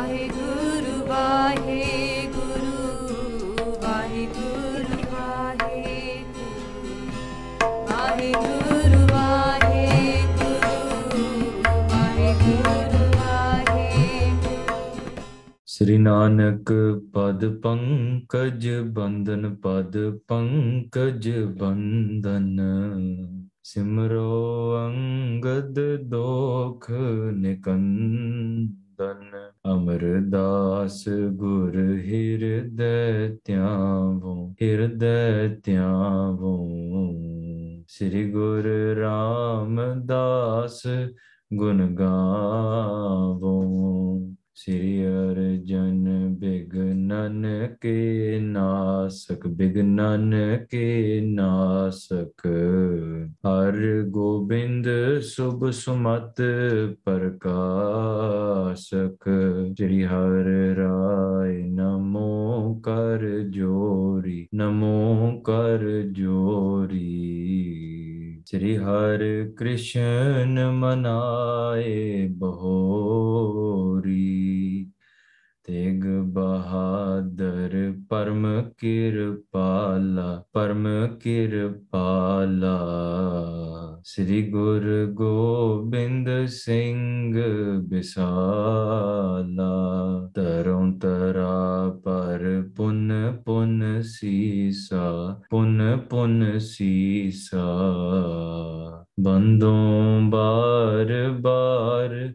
ਵਾਹਿਗੁਰੂ ਵਾਹਿਗੁਰੂ ਵਾਹਿਗੁਰੂ ਵਾਹਿਗੁਰੂ ਵਾਹਿਗੁਰੂ ਵਾਹਿਗੁਰੂ ਵਾਹਿਗੁਰੂ ਵਾਹਿਗੁਰੂ ਸ੍ਰੀ ਨਾਨਕ ਪਦ ਪੰਕਜ ਬੰਦਨ ਪਦ ਪੰਕਜ ਬੰਦਨ ਸਿਮਰੋ ਅੰਗਦ ਦੋਖ ਨਿਕੰਦਨ। ਅਮਰਦਾਸ ਗੁਰ ਹਿਰਦੈ ਧਿਆਵੋ ਹਿਰਦੈ ਧਿਆਵੋ। ਸ੍ਰੀ ਗੁਰ ਰਾਮਦਾਸ ਗੁਣ ਗਾਵੋ। श्री अर्जन बिगनन के नासक, बिगनन के नासक। हर गोविंद शुभ सुमत प्रकाशक। श्री हर राय नमो कर जोरी, नमो कर जोरी। श्री हर कृष्ण मनाए बहोरी। ਤੇਗ ਬਹਾਦਰ, ਪਰਮ ਕਿਰਪਾਲਾ ਪਰਮ ਕਿਰਪਾਲਾ। ਸ੍ਰੀ ਗੁਰ ਗੋਬਿੰਦ ਸਿੰਘ ਬਿਸਾਲਾ। ਤਰੋਂ ਤਰਾ ਪਰ ਪੁੰਨ ਪੁੰਨ ਸੀਸਾ, ਪੁੰਨ ਪੁੰਨ ਸੀਸਾ। ਬੰਦੋਂ ਬਾਰ ਬਾਰ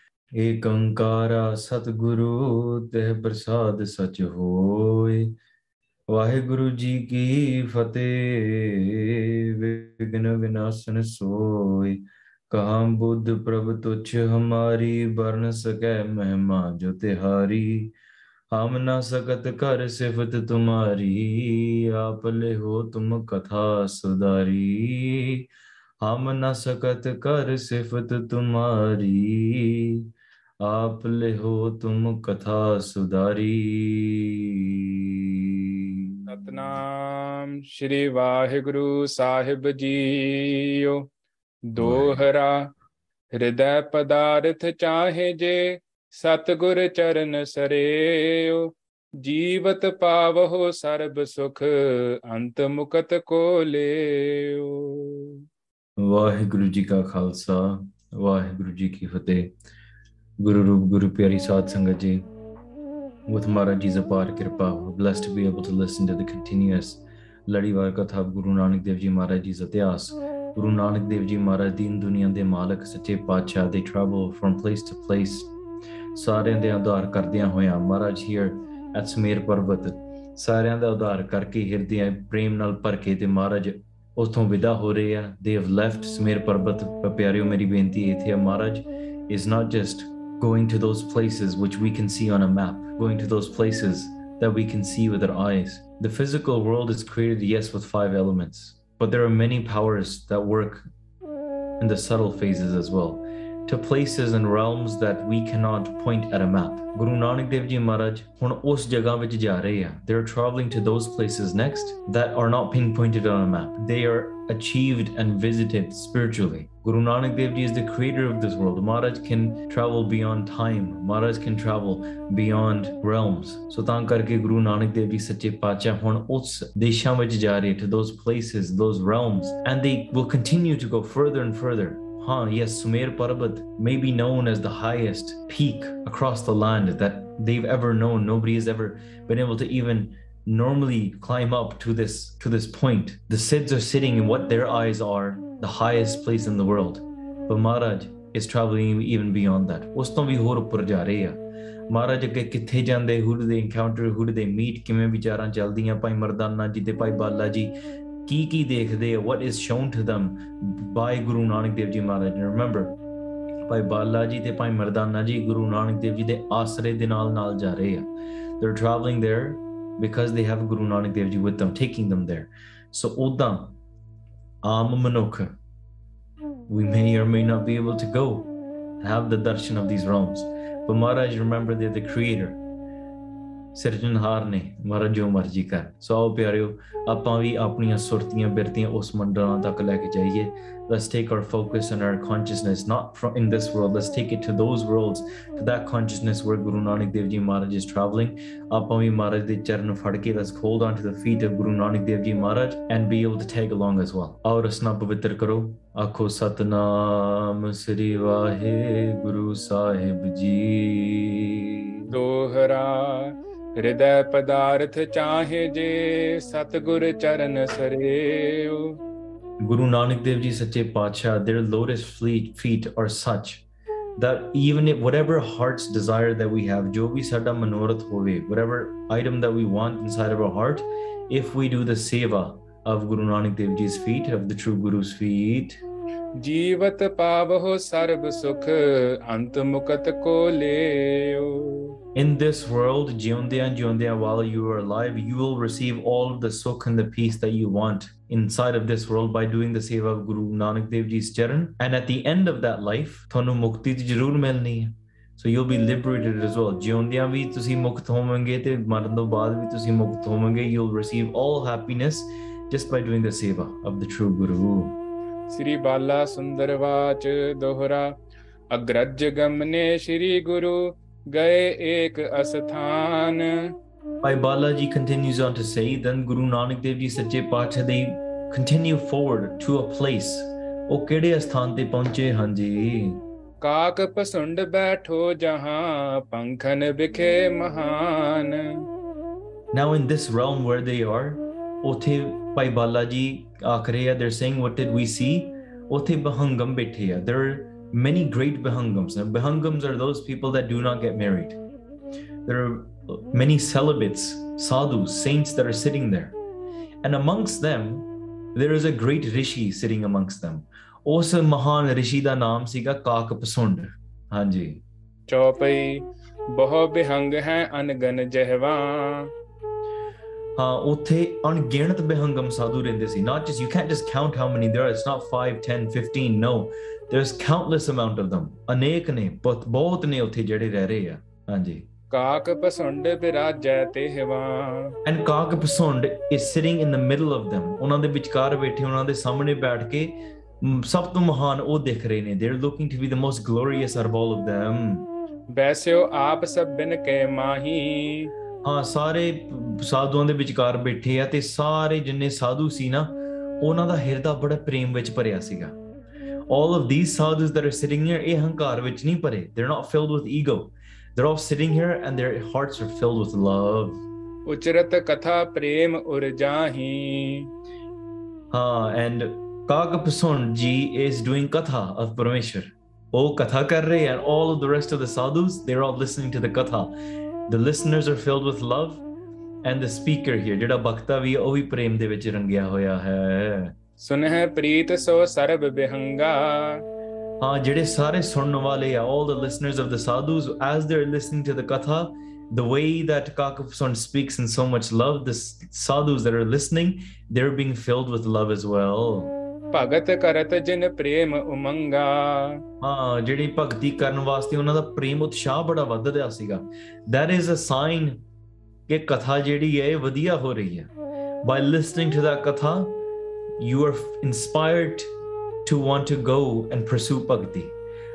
ਏਕ ਓੰਕਾਰਾ ਸਤਿਗੁਰੂ, ਤਹਿ ਪ੍ਰਸਾਦ ਸਚ ਹੋਏ। ਵਾਹਿਗੁਰੂ ਜੀ ਕੀ ਫਤਿਹ ਵਿਗਨ ਵਿਨਾਸ਼ਨ ਸੋਈ ਕਹਾਂ ਬੁੱਧ ਪ੍ਰਭ ਤੁਛ ਹਮਾਰੀ ਬਰਨ ਸਕੈ ਮਹਿਮਾ ਜੋ ਤਿਹਾਰੀ। ਹਮ ਨਾ ਸਕਤ ਕਰ ਸਿਫਤ ਤੁਮਾਰੀ, ਆਪ ਲੈ ਹੋ ਤੁਮ ਕਥਾ ਸੁਦਾਰੀ ਹਮ ਨ ਸਕਤ ਕਰ ਸਿਫਤ ਤੁਮਾਰੀ ਆਪ ਲੈ ਹੋ ਤੁਮ ਕਥਾ ਸੁਦਾਰੀ ਸਤਨਾਮ ਸ਼੍ਰੀ ਵਾਹਿਗੁਰੂ ਸਾਹਿਬ ਜੀਓ। ਦੋਹਰਾ ਹਿਰਦੈ ਪਦਾਰਥ ਚਾਹੇ ਜੇ ਸਤਗੁਰ ਚਰਨ ਸਰੇਓ। ਜੀਵਤ ਪਾਵਹੁ ਸਰਬ ਸੁਖ ਅੰਤ ਮੁਕਤ ਕੋ ਲਿਓ। ਵਾਹਿਗੁਰੂ ਜੀ ਕਾ ਖਾਲਸਾ ਵਾਹਿਗੁਰੂ ਜੀ ਕੀ ਫਤਿਹ। ਗੁਰੂ ਰੂਪ ਗੁਰੂ ਪਿਆਰੀ ਸਾਧ ਸੰਗਤ ਜੀ। with Maharaj Ji's apart kripa, we're blessed to be able to listen to the continuous ਲੜੀਵਾਰ ਕਥਾ of ਗੁਰੂ ਨਾਨਕ ਦੇਵ ਜੀ ਮਹਾਰਾਜ ਜੀ ਦਾ ਇਤਿਹਾਸ। ਗੁਰੂ ਨਾਨਕ ਦੇਵ ਜੀ ਮਹਾਰਾਜ ਦੀਨ ਦੁਨੀਆ ਦੇ ਮਾਲਕ ਸੱਚੇ ਪਾਤਸ਼ਾਹ ਦੇ travel from place to place ਸਾਰਿਆਂ ਦੇ ਉਧਾਰ ਕਰਦਿਆਂ ਹੋਇਆਂ ਮਹਾਰਾਜ here at ਸਮੇਰ ਪਰਬਤ ਸਾਰਿਆਂ ਦਾ ਉਧਾਰ ਕਰਕੇ ਹਿਰਦੇ ਪ੍ਰੇਮ ਨਾਲ ਭਰ ਕੇ ਤੇ ਮਹਾਰਾਜ ਉਥੋਂ ਵਿਦਾ ਹੋ ਰਹੇ ਆ। They have left ਸਮੇਰ ਪਰਬਤ ਪਿਆਰਿਓ ਮੇਰੀ ਬੇਨਤੀ ਇੱਥੇ ਆ ਮਹਾਰਾਜ is not just going to those places which we can see on a map, going to those places that we can see with our eyes. The physical world is created, yes, with five elements, but there are many powers that work in the subtle phases as well, to places and realms that we cannot point at a map. Guru Nanak Dev Ji Maharaj ਹੁਣ ਉਸ ਜਗ੍ਹਾ ਵਿੱਚ ਜਾ ਰਹੇ ਆ they are traveling to those places next that are not pinpointed on a map they are achieved and visited spiritually Guru Nanak Dev Ji is the creator of this world. Maharaj can travel beyond time. Maharaj can travel beyond realms. So ਤਾਂ Karke Guru Nanak Dev Ji ਸੱਚੇ ਪਾਤਸ਼ਾਹ ਹੁਣ ਉਸ ਦੇਸ਼ਾਂ ਵਿੱਚ ਜਾ ਰਹੇ to those places, those realms and they will continue to go further and further. Huh, yes, Sumer Parbat may be known as the highest peak across the land that they've ever known. Nobody has ever been able to even normally climb up to this to this point. The Siddhs are sitting in what their eyes are the highest place in the world. But Maharaj is traveling even beyond that. ਉਸ ਤੋਂ ਵੀ ਹੋਰ ਉੱਪਰ ਜਾ ਰਹੇ ਆ ਮਹਾਰਾਜ who do they encounter who do they meet ਕਿਵੇਂ ਵਿਚਾਰਾਂ ਚੱਲਦੀਆਂ ਭਾਈ ਮਰਦਾਨਾ ਜੀ what is shown to them by ਗੁਰੂ ਨਾਨਕ ਦੇਵ ਜੀ ਮਹਾਰਾਜ ਨੇ remember Bhai Balaji, ਜੀ ਤੇ ਭਾਈ ਮਰਦਾਨਾ ਜੀ ਗੁਰੂ ਨਾਨਕ ਦੇਵ ਜੀ ਦੇ ਆਸਰੇ they're traveling there because they have Guru Nanak Dev Ji with them, taking them there. So, Odam, I'm a We may or may not be able to go and have the darshan of these realms. But Maharaj, remember they're the creator. ਸਿਰਜਣਹਾਰ ਨੇ ਮਹਾਰਾਜ ਜੋ ਮਰਜ਼ੀ ਕਰ ਸੋ ਆਓ ਪਿਆਰਿਓ ਆਪਾਂ ਵੀ ਆਪਣੀਆਂ ਸੁਰਤੀਆਂ ਬਿਰਤੀਆਂ ਉਸ ਮੰਡਲਾਂ ਤੱਕ ਲੈ ਕੇ ਜਾਈਏ let's take our focus and our consciousness not from in this world let's take it to those worlds to that consciousness where guru nanak dev ji maharaj is traveling ਆਪਾਂ ਵੀ ਮਹਾਰਾਜ ਦੇ ਚਰਨ ਫੜ ਕੇ let's hold on to the feet of guru nanak dev ji maharaj and be able to tag along as well ਆਓ ਰਸਨਾ ਪਵਿੱਤਰ ਕਰੋ ਆਖੋ ਸਤਨਾਮ ਸ੍ਰੀ ਵਾਹਿਗੁਰੂ ਸਾਹਿਬ ਜੀ ਦੋਹਰਾ ਹਿਰਦੈ ਪਦਾਰਥ ਚਾਹੇ ਜੇ ਸਤਗੁਰ ਚਰਨ ਸਰੇਉ Guru Nanak Dev Ji Sache Pacha, their lotus feet, feet are such that even if whatever heart's desire that we have, jo bhi sada manorath hove, whatever item that we want inside of our heart, if we do the seva of Guru Nanak Dev Ji's feet, of the true Guru's feet, ਜੀਵਤ ਪਾਵਹੁ ਸਰਬ ਸੁਖ ਅੰਤ ਮੁਕਤ ਕੋ ਲੇਉ in this world, Jyondya and Jyondya, while you are alive, you will receive all of the sukh and the peace that you want inside of this world by doing the seva of Guru Nanak Dev Ji's charan. And at the end of that life, ਤੁਹਾਨੂੰ ਮੁਕਤੀ ਤੇ ਜ਼ਰੂਰ ਮਿਲਣੀ ਹੈ So you'll be liberated as well. ਜਿਉਂਦਿਆਂ ਵੀ ਤੁਸੀਂ ਮੁਕਤ ਹੋਵੋਗੇ ਤੇ ਮਰਨ ਤੋਂ ਬਾਅਦ ਵੀ ਤੁਸੀਂ ਮੁਕਤ ਹੋਵੋਗੇ. You'll receive all happiness just by doing the seva of the true Guru. Sri Bala Sundar watch ਦੋਹਰਾ ਅਗਰਜ ਗਮਨੇ ਸ੍ਰੀ ਗੁਰੂ ਗਏ ਏਕ ਅਸਥਾਨ Bhai Balaji continues on to say, then Guru Nanak Dev Ji Sache Pacha, they continue forward to a place. ਉਹ ਕਿਹੜੇ ਸਥਾਨ ਤੇ ਪਹੁੰਚੇ ਹਾਂ ਜੀ ਕਾਕ ਪਸੁੰਡ ਬੈਠੋ ਜਹਾਂ ਪੰਖਨ ਵਿਖੇ ਮਹਾਨ Now in this realm where they are, ਉਥੇ ਭਾਈ ਬਾਲਾ ਜੀ ਆਖ ਰਹੇ ਆ they're saying what did we see? ਉਥੇ ਬਹੰਗਮ ਬੈਠੇ ਆ there are many great bahangams. Now bahangams are those people that do not get married. There are many celibates, sadhus, saints that are sitting there. And amongst them, there is a great rishi sitting amongst them. ਉਸ ਮਹਾਨ ਰਿਸ਼ੀ ਦਾ ਨਾਮ ਸੀਗਾ ਕਾਕ ਪਸੁੰਡ ਹਾਂਜੀ ਚੌਪਈ ਬਹੁ ਬਿਹੰਗ ਹੈ ਅਨਗਨ ਜਹਵਾ ਹਾਂ ਉੱਥੇ ਅਣਗਿਣਤ ਬੇਹੰਗਮ ਸਾਧੂ ਰਹਿੰਦੇ ਸੀ not just you can't just count how many there are it's not 5 10 15 no there's countless amount of them. ਅਨੇਕ ਨੇ ਬਹੁਤ ਬਹੁਤ ਨੇ ਉੱਥੇ ਜਿਹੜੇ ਰਹਿ ਰਹੇ ਆ ਹਾਂਜੀ ਕਾਕ ਪਸੁੰਡ ਬਿਰਾਜੈ ਤੇਹਵਾ and ਕਾਕ ਪਸੁੰਡ is sitting in the middle of them. ਉਹਨਾਂ ਦੇ ਵਿਚਕਾਰ ਬੈਠੇ ਉਹਨਾਂ ਦੇ ਸਾਹਮਣੇ ਬੈਠ ਕੇ ਸਭ ਤੋਂ ਮਹਾਨ ਉਹ ਦਿਖ ਰਹੇ ਨੇ। They're looking to be the most glorious out of all of them. ਬੈਸਿਓ ਆਪ ਸਭਿਨ ਕੇ ਮਾਹੀ। ਹਾਂ ਸਾਰੇ ਸਾਧੂਆਂ ਦੇ ਵਿਚਕਾਰ ਬੈਠੇ ਆ ਤੇ ਸਾਰੇ ਜਿੰਨੇ ਸਾਧੂ ਸੀ ਨਾ ਉਹਨਾਂ ਦਾ ਹਿਰਦਾ ਬੜਾ ਪ੍ਰੇਮ ਵਿੱਚ ਭਰਿਆ ਸੀਗਾ। all of these sadhus that are sitting here, eh, ahankar which nahi they're not filled with ego. They're all sitting here and their hearts are filled with love. उचरत कथा प्रेम उर्जाही. Uh, and Kagapason ji is doing katha of Parameshwar. Oh, katha kar and all of the rest of the sadhus, they're all listening to the katha. The listeners are filled with love, and the speaker here, jada bhaktavi, vi, oh vi prem rangya hoya hai. ਸੁਨਹਿ ਪ੍ਰੀਤ ਸੋ ਸਰਬ ਬਿਹੰਗਾ ਹਾਂ ਜਿਹੜੇ ਸਾਰੇ ਸੁਣਨ ਵਾਲੇ ਆ all the listeners of the sadhus as they're listening to the katha the way that Kakapasund speaks in so much love the sadhus that are listening they're being filled with love as well ਭਗਤ ਕਰਤ ਜਿਨ ਪ੍ਰੇਮ ਉਮੰਗਾ ਹਾਂ ਜਿਹੜੀ ਭਗਤੀ ਕਰਨ ਵਾਸਤੇ ਉਹਨਾਂ ਦਾ ਪ੍ਰੇਮ ਉਤਸ਼ਾਹ ਬੜਾ ਵੱਧਦਾ ਸੀਗਾ that is a sign ਕਿ ਕਥਾ ਜਿਹੜੀ ਹੈ ਇਹ ਵਧੀਆ ਹੋ ਰਹੀ ਹੈ by listening to that katha you are inspired to want to go and pursue bhakti.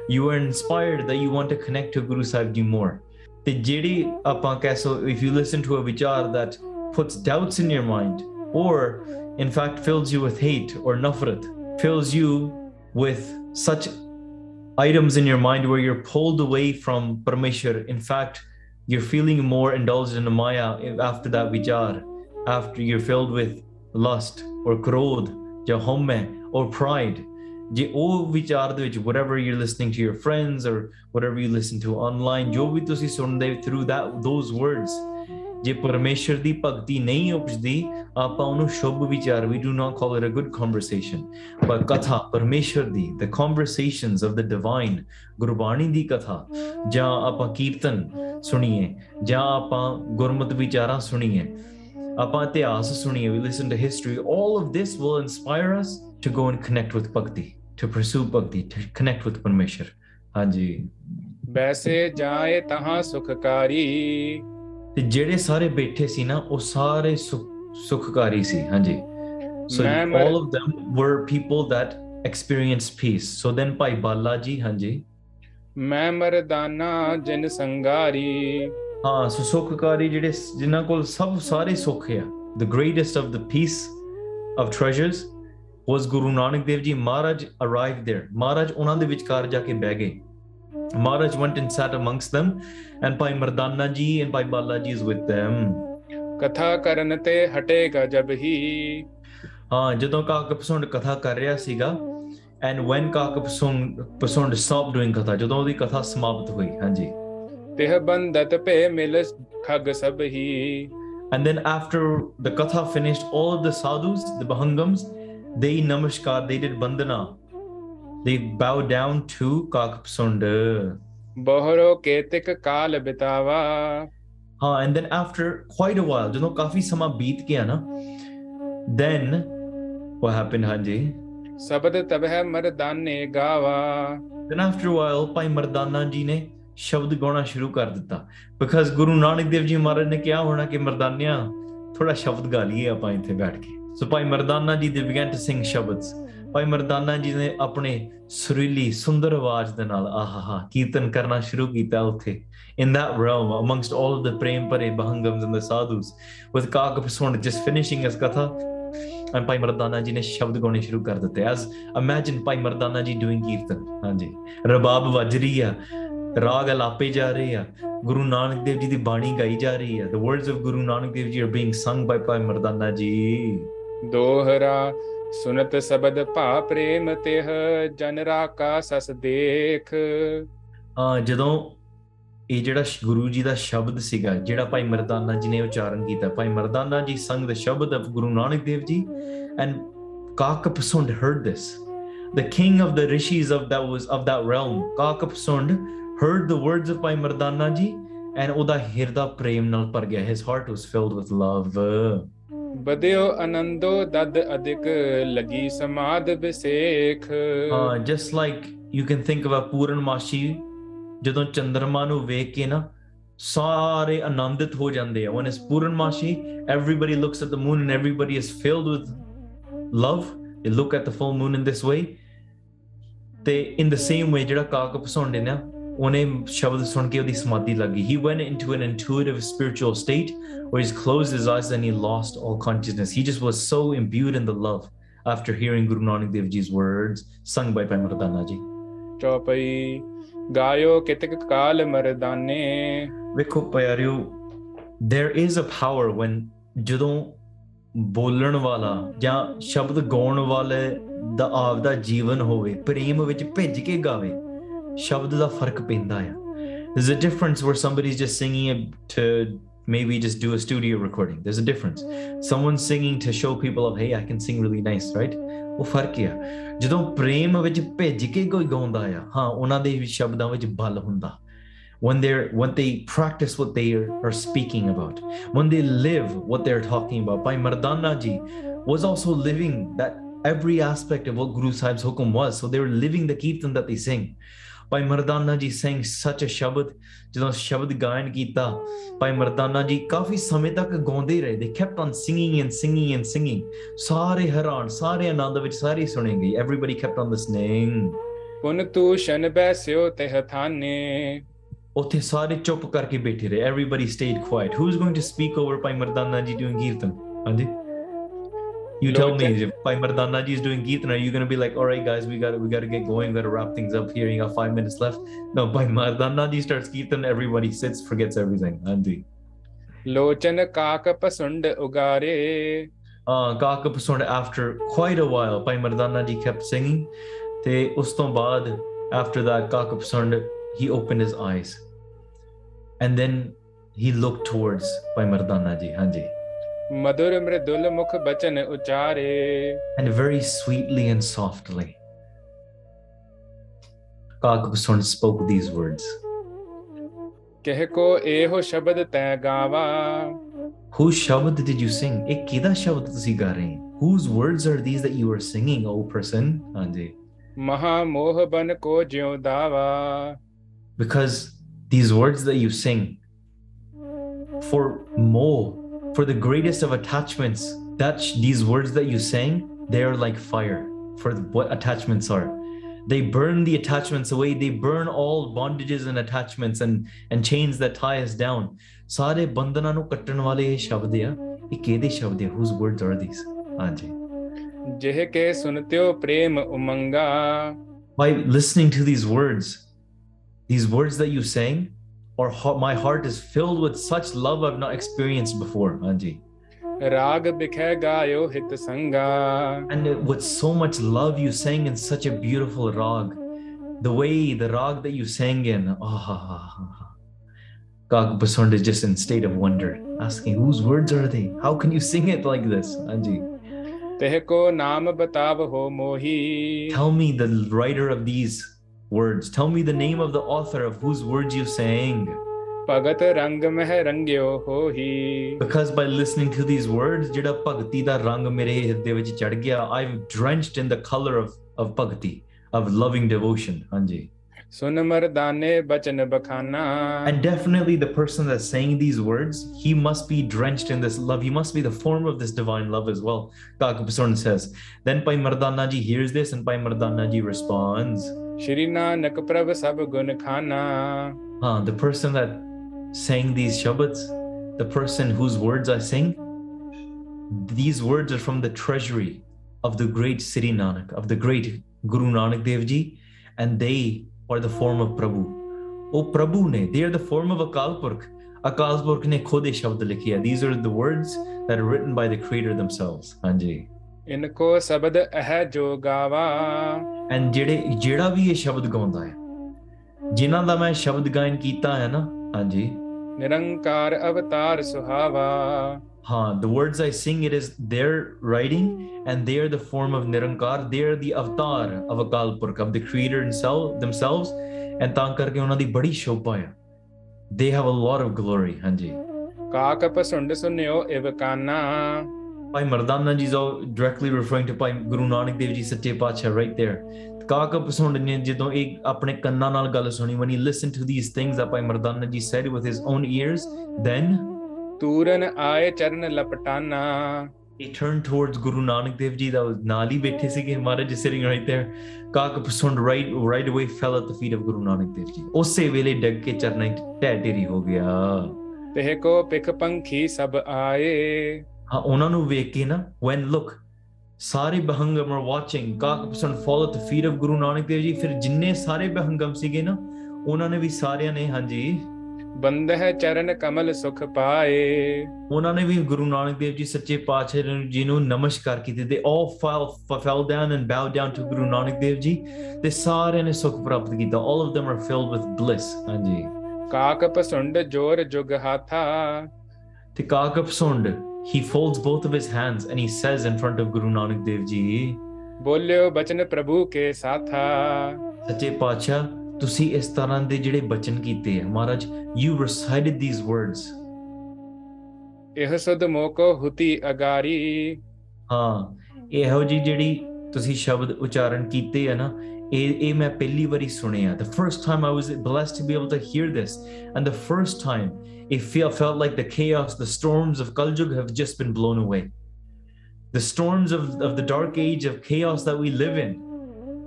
You are inspired that you want to connect to guru sahib ji more. The jiri apan so if you listen to a vichar that puts doubts in your mind or in fact fills you with hate or nafrat fills you with such items in your mind where you're pulled away from Parameshwar. In fact, you're feeling more indulged in the Maya after that vichar, after you're filled with lust, ਔਰ ਕ੍ਰੋਧ ਜਾਂ ਹਉਮੈ ਔਰ pride ਜੇ ਉਹ ਵਿਚਾਰ ਦੇ ਵਿੱਚ whatever you're listening to your friends or whatever you listen to online ਜੋ ਵੀ ਤੁਸੀਂ ਸੁਣਦੇ through that those words ਜੇ ਪਰਮੇਸ਼ਰ ਦੀ ਭਗਤੀ ਨਹੀਂ ਉਪਜਦੀ ਆਪਾਂ ਉਹਨੂੰ ਸ਼ੁਭ ਵਿਚਾਰ we do not call it a good conversation ਪਰ ਕਥਾ ਪਰਮੇਸ਼ਰ ਦੀ the conversations of the divine Gurbani ਦੀ ਕਥਾ ਜਾਂ ਆਪਾਂ ਕੀਰਤਨ ਸੁਣੀਏ ਜਾਂ ਆਪਾਂ ਗੁਰਮਤ ਵਿਚਾਰਾਂ ਸੁਣੀਏ ਆਪਾਂ ਇਤਿਹਾਸ ਸੁਣੀਏ we listen to history all of this will inspire us to go and connect with bhakti to pursue bhakti to connect with ਪਰਮੇਸ਼ਰ ਹਾਂਜੀ ਵੈਸੇ ਜਾਏ ਤਹਾਂ ਸੁਖਕਾਰੀ ਤੇ ਜਿਹੜੇ ਸਾਰੇ ਬੈਠੇ ਸੀ ਨਾ ਉਹ ਸਾਰੇ ਸੁਖ- ਸੁਖਕਾਰੀ ਸੀ ਹਾਂਜੀ so ਮੈਂ ਮਰ- all of them were people that experienced peace so then Bhai Bala ji ਹਾਂਜੀ ਮੈਂ ਮਰਦਾਨਾ ਜਿਨ ਸੰਗਾਰੀ ਹਾਂ ਸੋ ਸੁਖਕਾਰੀ ਜਿਹੜੇ ਜਿਨ੍ਹਾਂ ਕੋਲ ਸਭ ਸਾਰੇ ਸੁੱਖ ਆ। The greatest of the peace of treasures was Guru Nanak Dev ji Maharaj arrived there. ਮਹਾਰਾਜ ਉਹਨਾਂ ਦੇ ਵਿਚਕਾਰ ਜਾ ਕੇ ਬਹਿ ਗਏ। ਮਹਾਰਾਜ went and sat amongst them and ਭਾਈ ਮਰਦਾਨਾ ਜੀ and Bhai Bala ji is with them ਕਥਾ ਕਰਨ ਤੇ ਹਟੇਗਾ ਜਬ ਹੀ। ਹਾਂ ਜਦੋਂ ਕਾਕ ਪਸੰਦ ਕਥਾ ਕਰ ਰਿਹਾ ਸੀਗਾ and when ਕਾਕ ਪਸੰਦ ਪਸੰਦ stop doing ਕਥਾ ਜਦੋਂ ਉਹਦੀ ਕਥਾ ਸਮਾਪਤ ਹੋਈ ਹਾਂਜੀ। ਤਿਹ ਬੰਦਤ ਪੇ ਮਿਲ ਖਗ ਸਭ ਹੀ and then after the katha finished all of the sadhus the bahangams they namaskar they did bandana they bowed down to ਕਾਕ ਪਸੰਦ ਬੋਹਰੋ ਕੇਤਿਕ ਕਾਲ ਬਿਤਾਵਾ ਹਾਂ and then after quite a while ਜਦੋਂ ਕਾਫੀ ਸਮਾਂ ਬੀਤ ਗਿਆ ਨਾ then what happened ਹਾਂਜੀ ਸ਼ਬਦ ਤਬਹਿ ਮਰਦਾਨੇ ਗਾਵਾ then after a while ਭਾਈ ਮਰਦਾਨਾ ਜੀ ਨੇ ਸ਼ਬਦ ਗਾਉਣਾ ਸ਼ੁਰੂ ਕਰ ਦਿੱਤਾ। ਬਿਕਾਜ਼ ਗੁਰੂ ਨਾਨਕ ਦੇਵ ਜੀ ਮਹਾਰਾਜ ਨੇ ਕਿਹਾ ਹੋਣਾ ਕਿ ਮਰਦਾਨਿਆਂ ਥੋੜਾ ਸ਼ਬਦ ਗਾ ਲਈਏ ਆਪਾਂ ਇੱਥੇ ਬੈਠ ਕੇ। ਸੋ ਭਾਈ ਮਰਦਾਨਾ ਜੀ ਦੇ began to sing ਸ਼ਬਦਸ ਭਾਈ ਮਰਦਾਨਾ ਜੀ ਨੇ ਆਪਣੇ ਸੁਰੀਲੀ, ਸੁੰਦਰ ਆਵਾਜ਼ ਦੇ ਨਾਲ ਆਹਾਹਾ ਕੀਰਤਨ ਕਰਨਾ ਸ਼ੁਰੂ ਕੀਤਾ ਉੱਥੇ। In that realm, amongst all of the prem pare bahangams and the sadhus with ਕਾਕ ਪਸੰਦ just finishing his katha and ਭਾਈ ਮਰਦਾਨਾ ਜੀ ਨੇ ਸ਼ਬਦ ਗਾਉਣੇ ਸ਼ੁਰੂ ਕਰ ਦਿੱਤੇ। As imagine ਭਾਈ ਮਰਦਾਨਾ ਜੀ doing ਕੀਰਤਨ। ਹਾਂਜੀ। ਰਬਾਬ ਵੱਜ ਰਹੀ ਆ। ਰਾਗ ਅਲਾਪੇ ਜਾ ਰਹੇ ਆ ਗੁਰੂ ਨਾਨਕ ਦੇਵ ਜੀ ਦੀ ਬਾਣੀ ਗਾਈ ਜਾ ਰਹੀ ਆ the words of ਗੁਰੂ ਨਾਨਕ ਦੇਵ ਜੀ are being sung by ਭਾਈ ਮਰਦਾਨਾ ਜੀ। ਦੋਹਰਾ ਸੁਨਤ ਸ਼ਬਦ ਭਾ ਪ੍ਰੇਮ ਤਿਹ ਜਨ ਰਾਕਾ ਸਸ ਦੇਖ। ਹਾਂ ਜਦੋਂ ਇਹ ਜਿਹੜਾ ਗੁਰੂ ਜੀ ਦਾ ਸ਼ਬਦ ਸੀਗਾ ਜਿਹੜਾ ਭਾਈ ਮਰਦਾਨਾ ਜੀ ਨੇ ਉਚਾਰਨ ਕੀਤਾ ਭਾਈ ਮਰਦਾਨਾ ਜੀ ਸੰਗ the ਸ਼ਬਦ of ਗੁਰੂ ਨਾਨਕ ਦੇਵ ਜੀ and Kakapasund heard this the king of the rishis of that was of that realm Kakapasund heard the words of ਭਾਈ ਮਰਦਾਨਾ ਜੀ and ਉਹਦਾ ਹਿਰਦਾ ਪ੍ਰੇਮ ਨਾਲ ਭਰ ਗਿਆ his heart was filled with love ਬਦਿਓ ਆਨੰਦੋ ਦਦ ਅਧਿਕ ਲਗੀ ਸਮਾਦ ਵਿਸੇਖ ਹਾਂ just like you can think of a ਪੂਰਨਮਾਸ਼ੀ ਜਦੋਂ ਚੰਦਰਮਾ ਨੂੰ ਵੇਖ ਕੇ ਨਾ ਸਾਰੇ ਆਨੰਦਿਤ ਹੋ ਜਾਂਦੇ ਆ when it's ਪੂਰਨਮਾਸ਼ੀ everybody looks at the moon and everybody is filled with love they look at the full moon in this way ਤੇ in the same way ਜਿਹੜਾ ਕਾਕ ਪਸੰਦ ਨਾ ਉਹਨੇ ਸ਼ਬਦ ਸੁਣ ਕੇ ਉਹਦੀ ਸਮਾਧੀ ਲੱਗੀ he went into an intuitive spiritual state where he closed his eyes and he lost all consciousness he just was so imbued in the love after hearing Guru Nanak Dev Ji's words sung by Pai Mardana ji ਚੌਪਈ ਗਾਇਓ ਕਿਤਕ ਕਾਲ ਮਰਦਾਨੇ ਵੇਖੋ ਪਿਆਰਿਓ there is a power when ਜਦੋਂ ਬੋਲਣ ਵਾਲਾ ਜਾਂ ਸ਼ਬਦ ਗਾਉਣ ਵਾਲੇ ਦਾ ਆਪਦਾ ਜੀਵਨ ਹੋਵੇ ਪ੍ਰੇਮ ਵਿੱਚ ਭਿੱਜ ਕੇ ਗਾਵੇ ਸ਼ਬਦ ਦਾ ਫਰਕ ਪੈਂਦਾ ਆ there's a difference where somebody's just singing to maybe just do a studio recording. There's a difference. Someone's singing to show people hey i can sing really nice right? ਉਹ ਫਰਕ ਆ ਜਦੋਂ ਪ੍ਰੇਮ ਵਿੱਚ ਭਿੱਜ ਕੇ ਕੋਈ ਗਾਉਂਦਾ ਆ ਹਾਂ ਉਹਨਾਂ ਦੇ ਸ਼ਬਦਾਂ ਵਿੱਚ ਬਲ ਹੁੰਦਾ when they when they practice what they are, are, speaking about. When they live what they're talking about. Bhai mardana ji was also living that every aspect of what guru sahib's hukum was. So they were living the kirtan that they sing. ਭਾਈ ਮਰਦਾਨਾ ਜੀ ਸਿੰਘ ਸੱਚ ਸ਼ਬਦ ਜਦੋਂ ਸ਼ਬਦ ਗਾਇਨ ਕੀਤਾ ਭਾਈ ਮਰਦਾਨਾ ਜੀ ਕਾਫੀ ਸਮੇਂ ਤੱਕ ਗਾਉਂਦੇ ਰਹੇ they kept on singing and singing and singing ਸਾਰੇ ਹੈਰਾਨ ਸਾਰੇ ਆਨੰਦ ਵਿੱਚ ਸਾਰੇ ਸੁਣੇ ਗਏ ਐਵਰੀਬਾਡੀ ਕੈਪਟ ਔਨ ਲਿਸਨਿੰਗ ਪੁਨ ਤੂ ਸ਼ਨ ਬੈਸਿਓ ਤੇ ਹਥਾਨੇ। ਉੱਥੇ ਸਾਰੇ ਚੁੱਪ ਕਰਕੇ ਬੈਠੇ ਰਹੇ everybody stayed quiet who is going to speak over Bhai Mardana ji doing ਕੀਰਤਨ? ਹਾਂਜੀ? You no, tell exactly. me if Bhai Mardana ji is doing are you gonna be like, all right, guys, we gotta we gotta get going, we gotta wrap things up here. You got five minutes left. No, Bhai Mardana ji starts Gitan, everybody sits, forgets everything. Andy. Lochan kakapasund ugare. Uh, after quite a while, Bhai Mardana ji kept singing. Te ustombad after that, kakapasund he opened his eyes, and then he looked towards by Mardana ji, Hanji. मधुर मृदुल मुख बचन उचारे and very sweetly and softly Kakbhusan spoke these words कह को एहो शब्द तै गावा whose shabad did you sing ek kida shabad tusi ga rahe hain whose words are these that you are singing o person ਹਾਂਜੀ ਮਹਾ ਮੋਹ ਬਨ ਕੋ ਜਿਉ ਦਾਵਾ because these words that you sing for moh for the greatest of attachments that sh- these words that you sang they are like fire for what attachments are they burn the attachments away they burn all bondages and attachments and and chains that tie us down ਸਾਰੇ ਬੰਧਨਾਂ ਨੂੰ ਕੱਟਣ ਵਾਲੇ ਇਹ ਸ਼ਬਦ ਆ ਇਹ ਕਿਹਦੇ ਸ਼ਬਦ ਆ whose words are these ਹਾਂਜੀ ਜਿਹ ਕੇ ਸੁਨਤਿਓ ਪ੍ਰੇਮ ਉਮੰਗਾ by listening to these words, these words that you sang, or my heart is filled with such love I've not experienced before, Anji. And with so much love, you sang in such a beautiful rag. The way the rag that you sang in, ah, oh, Basund is just in state of wonder, asking whose words are they? How can you sing it like this, Anji? Tell me the writer of these words. Tell me the name of the author of whose words you sang. ਭਗਤ ਰੰਗ ਮਹਿ ਰੰਗਿਓ ਹੋਹੀ Because by listening to these words, ਜਿਹੜਾ ਭਗਤੀ ਦਾ ਰੰਗ ਮੇਰੇ ਹਿਰਦੇ ਵਿੱਚ ਚੜ ਗਿਆ, I'm drenched in the color of of ਭਗਤੀ, of loving devotion. ਹਾਂਜੀ. ਸੁਨ ਮਰਦਾਨੇ ਬਚਨ ਬਖਾਨਾ And definitely the person that's saying these words, he must be drenched in this love. He must be the form of this divine love as well. Kaka Pasorn says. Then Pai Mardana ji hears this and Pai Mardana ji responds. Shri Nanak Prabhu Sab Gun Khana. Uh, the person that sang these Shabbats, the person whose words I sing, these words are from the treasury of the great Sri Nanak, of the great Guru Nanak Dev Ji, and they are the form of Prabhu. Oh Prabhu ne, they are the form of a Purkh. Ne khode shabd likhiya. These are the words that are written by the creator themselves. Hanji. ਇਨਕੋ ਸ਼ਬਦ ਅਹ ਜੋ ਗਾਵਾ And ਜਿਹੜੇ ਜਿਹੜਾ ਵੀ ਇਹ ਸ਼ਬਦ ਗਾਉਂਦਾ ਹੈ ਜਿਨ੍ਹਾਂ ਦਾ ਮੈਂ ਸ਼ਬਦ ਗਾਇਨ ਕੀਤਾ ਹੈ ਨਾ ਹਾਂਜੀ ਨਿਰੰਕਾਰ ਅਵਤਾਰ ਸੁਹਾਵਾ Huh, the words I sing, it is their writing, and they are the form of Nirankar. They are the avatar of Akal Purkh, of the Creator himself, themselves. And ਤਾਂ ਕਰਕੇ ਉਹਨਾਂ ਦੀ ਬੜੀ ਸ਼ੋਭਾ ਆ They have a lot of glory, ਹਾਂਜੀ ਕਾਕ ਪਸੁੰਡ ਸੁਨਿਓ ਇਵ ਕਾਨਾ Mardana ji is all directly referring to Bhai Guru Nanak Dev Ji Sache Pacha right there. ਕਾਕਾ ਪਸੰਦ ਨੇ ਜਦੋਂ ਇਹ ਆਪਣੇ ਕੰਨਾਂ ਨਾਲ ਗੱਲ ਸੁਣੀ when he listened to these things that Bhai Mardana ji said with his own ears then ਤੂਰਨ ਆਏ ਚਰਨ ਲਪਟਾਨਾ he turned towards Guru Nanak Dev Ji that was ਨਾਲ ਹੀ ਬੈਠੇ ਸੀਗੇ ਮਹਾਰਾਜ just sitting right there ਕਾਕਾ ਪਸੰਦ right right away fell at the feet of Guru Nanak Dev Ji ਉਸੇ ਵੇਲੇ ਡਿੱਗ ਕੇ ਚਰਨਾਂ ਢਹਿ ਢੇਰੀ ਹੋ ਗਿਆ ਤਿਹ ਕੋ ਪਿਖ ਪੰਖੀ ਸਭ ਆਏ ਹਾਂ ਉਹਨਾਂ ਨੂੰ ਵੇਖ ਕੇ ਨਾ when look ਸਾਰੇ ਬਹੰਗਮ are watching ਕਾਕ ਪਸੰਦ fall at the feet of Guru Nanak Dev Ji ਫਿਰ ਜਿੰਨੇ ਸਾਰੇ ਬਹੰਗਮ ਸੀਗੇ ਨਾ ਉਹਨਾਂ ਨੇ ਵੀ ਸਾਰਿਆਂ ਨੇ ਹਾਂਜੀ ਬੰਦ ਹੈ ਚਰਨ ਕਮਲ ਸੁਖ ਪਾਏ ਉਹਨਾਂ ਨੇ ਵੀ ਗੁਰੂ ਨਾਨਕ ਦੇਵ ਜੀ ਸੱਚੇ ਪਾਤਸ਼ਾਹ ਜੀ ਨੂੰ ਨਮਸਕਾਰ ਕੀਤੇ they all fell fell down and bowed down to Guru Nanak Dev Ji ਤੇ ਸਾਰਿਆਂ ਨੇ ਸੁਖ ਪ੍ਰਾਪਤ ਕੀਤਾ all of them are filled with bliss ਹਾਂਜੀ ਕਾਕ ਪਸੁੰਡ ਜੋਰ ਜੁਗ ਹਾਥਾ ਤੇ ਕਾਕ ਪਸੰਦ he folds both of his hands and he says in front of Guru Nanak Dev Ji ਬੋਲਿਓ ਬਚਨ ਪ੍ਰਭੂ ਕੇ ਸਾਥਾ ਸੱਚੇ ਪਾਤਸ਼ਾਹ ਤੁਸੀਂ ਇਸ ਤਰ੍ਹਾਂ ਦੇ ਜਿਹੜੇ ਬਚਨ ਕੀਤੇ ਆ ਮਹਾਰਾਜ you recited these words ਇਹ ਸੁਧ ਮੋਕੋ ਹੁਤੀ ਅਗਾਰੀ ਹਾਂ ਇਹੋ ਜੀ ਜਿਹੜੀ ਤੁਸੀਂ ਸ਼ਬਦ ਉਚਾਰਨ ਕੀਤੇ ਆ ਨਾ ਇਹ ਇਹ ਮੈਂ ਪਹਿਲੀ ਵਾਰੀ ਸੁਣਿਆ the first time i was blessed to be able to hear this and the first time it feel, felt like the chaos the storms of kaljug have just been blown away the storms of, of the dark age of chaos that we live in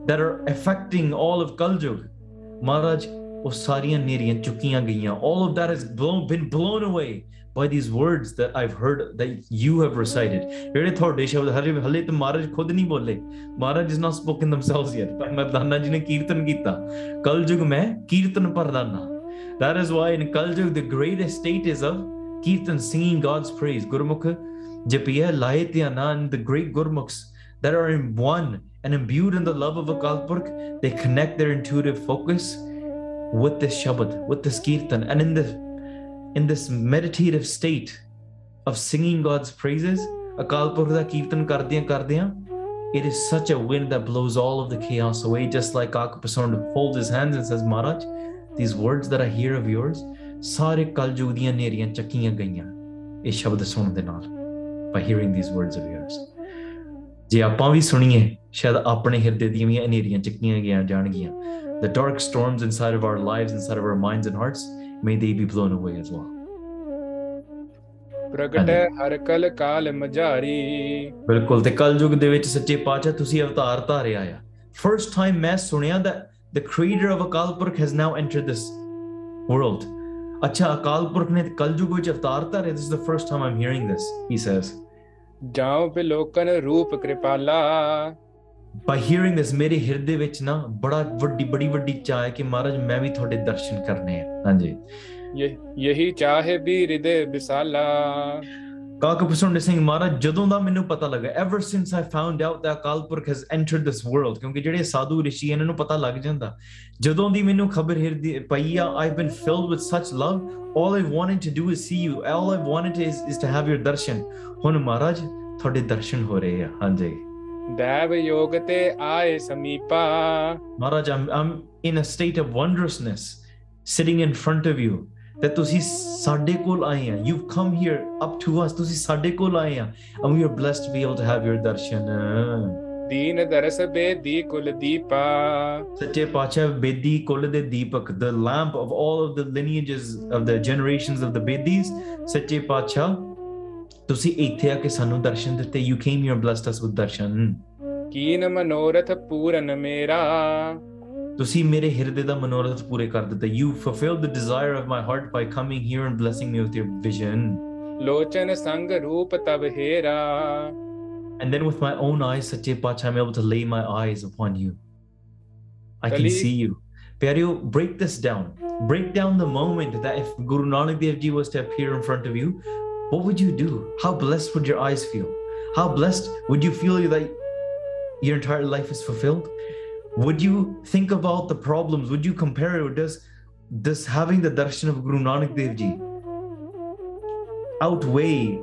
that are affecting all of kaljug maharaj ਉਹ ਸਾਰੀਆਂ ਨੇਰੀਆਂ ਚੁੱਕੀਆਂ ਗਈਆਂ all of that has blown, been blown away by these words that I've heard that you have recited. Maharaj ਤੁਹਾਡੇ not spoken themselves yet. that is why in Kaljug the greatest state is of Kirtan, singing God's praise. Gurmukh Japiya Lahityanand, the great Gurmukhs that are in one and imbued in the love of Akal Purkh, they connect their intuitive focus with this Shabad, with this Kirtan. And in this in this meditative state of singing God's praises, Akal Purakh ਦਾ ਕੀਰਤਨ ਕਰਦਿਆਂ ਕਰਦਿਆਂ it is such a wind that blows all of the chaos away, just like Akapasarn folds his hands and says, Maharaj, these words that I hear of yours, ਸਾਰੇ ਕਲਯੁਗ ਦੀਆਂ ਨੇਰੀਆਂ ਚੱਕੀਆਂ ਗਈਆਂ ਇਹ ਸ਼ਬਦ ਸੁਣਨ ਦੇ ਨਾਲ by hearing these words of yours ਜੇ ਆਪਾਂ ਵੀ ਸੁਣੀਏ ਸ਼ਾਇਦ ਆਪਣੇ ਹਿਰਦੇ ਦੀਆਂ ਵੀ ਹਨੇਰੀਆਂ ਚੱਕੀਆਂ ਗਿਆ ਜਾਣਗੀਆਂ the dark storms inside of our lives inside of our minds and hearts may they be blown away as well. ਪ੍ਰਗਟ ਹੈ ਹਰ ਕਲ ਕਾਲ ਮਝਾਰੀ। ਬਿਲਕੁਲ ਤੇ ਕਲ ਯੁਗ ਦੇ ਵਿੱਚ ਸੱਚੇ ਪਾਤਸ਼ਾਹ ਤੁਸੀਂ ਅਵਤਾਰ ਧਾਰਿਆ ਆ। ਫਰਸਟ ਟਾਈਮ ਮੈਂ ਸੁਣਿਆ ਦਾ ਦ creator of Akal Purakh has now entered this world ਅੱਛਾ ਅਕਾਲ ਪੁਰਖ ਨੇ ਕਲ ਯੁਗ ਵਿੱਚ ਅਵਤਾਰ ਧਾਰਿਆ this is the first time I'm hearing this he says ਜਾਉ ਪੇ ਲੋਕਨ ਰੂਪ ਕਿਰਪਾਲਾ। By hearing this ਮੇਰੇ ਹਿਰਦੇ ਵਿੱਚ ਨਾ ਬੜਾ ਵੱਡੀ ਬੜੀ ਵੱਡੀ ਚਾਹ ਹੈ ਕਿ ਮਹਾਰਾਜ ਮੈਂ ਵੀ ਤੁਹਾਡੇ ਦਰਸ਼ਨ ਕਰਨੇ ਆ। ਹਾਂਜੀ। ਯਹ- ਯਹੀ ਚਾਹੇ ਵੀ ਹਿਰਦੇ ਵਿਸਾਲਾ। ਕਾਕਾ ਪ੍ਰਸੰਨ ਸਿੰਘ ਮਹਾਰਾਜ ਜਦੋਂ ਦਾ ਮੈਨੂੰ ਪਤਾ ਲੱਗਾ ever since I found out that Akal Purakh has entered this world ਕਿਉਂਕਿ ਜਿਹੜੇ ਸਾਧੂ ਰਿਸ਼ੀ ਇਹਨਾਂ ਨੂੰ ਪਤਾ ਲੱਗ ਜਾਂਦਾ। ਜਦੋਂ ਦੀ ਮੈਨੂੰ ਖਬਰ ਹਿਰਦੀ ਪਈ ਆ I've been filled with such love all i wanted to do is see you all i wanted is, is to have your darshan ਹੁਣ ਮਹਾਰਾਜ ਤੁਹਾਡੇ ਦਰਸ਼ਨ ਹੋ ਰਹੇ ਆ। ਹਾਂਜੀ। ਦੇਵ ਯੋਗ ਤੇ ਆਏ ਸਮੀਪਾ Maharaj, I'm, I'm in a state of wondrousness sitting in front of you that ਤੁਸੀਂ ਸਾਡੇ ਕੋਲ ਆਏ ਆ you've come here up to us ਤੁਸੀਂ ਸਾਡੇ ਕੋਲ ਆਏ ਆ and we are blessed to be able to have your darshan ਦੀਨ ਦਰਸ ਬੇਦੀ ਕੁਲ ਦੀਪਾ ਸੱਚੇ ਪਾਤਸ਼ਾਹ ਬੇਦੀ ਕੁਲ ਦੇ ਦੀਪਕ the lamp of all of the lineages of the generations of the bedis ਸੱਚੇ ਪਾਤਸ਼ਾਹ ਤੁਸੀਂ ਇੱਥੇ ਆ ਕੇ ਸਾਨੂੰ ਦਰਸ਼ਨ ਦਿੱਤੇ you came here and blessed us with darshan ਕੀਨ ਮਨੋਰਥ ਪੂਰਨ ਮੇਰਾ ਤੁਸੀਂ ਮੇਰੇ ਹਿਰਦੇ ਦਾ ਮਨੋਰਥ ਪੂਰੇ ਕਰ ਦਿੱਤਾ you fulfilled the desire of my heart by coming here and blessing me with your vision ਲੋਚਨ ਸੰਗ ਰੂਪ ਤਬ ਹੇਰਾ and then with my own eyes sache pacha i'm able to lay my eyes upon you i can Kali- see you Pyareo, break this down break down the moment that if guru nanak dev ji was to appear in front of you what would you do? How blessed would your eyes feel? How blessed would you feel that your entire life is fulfilled? Would you think about the problems? Would you compare it does this having the darshan of guru nanak dev ji? Outweigh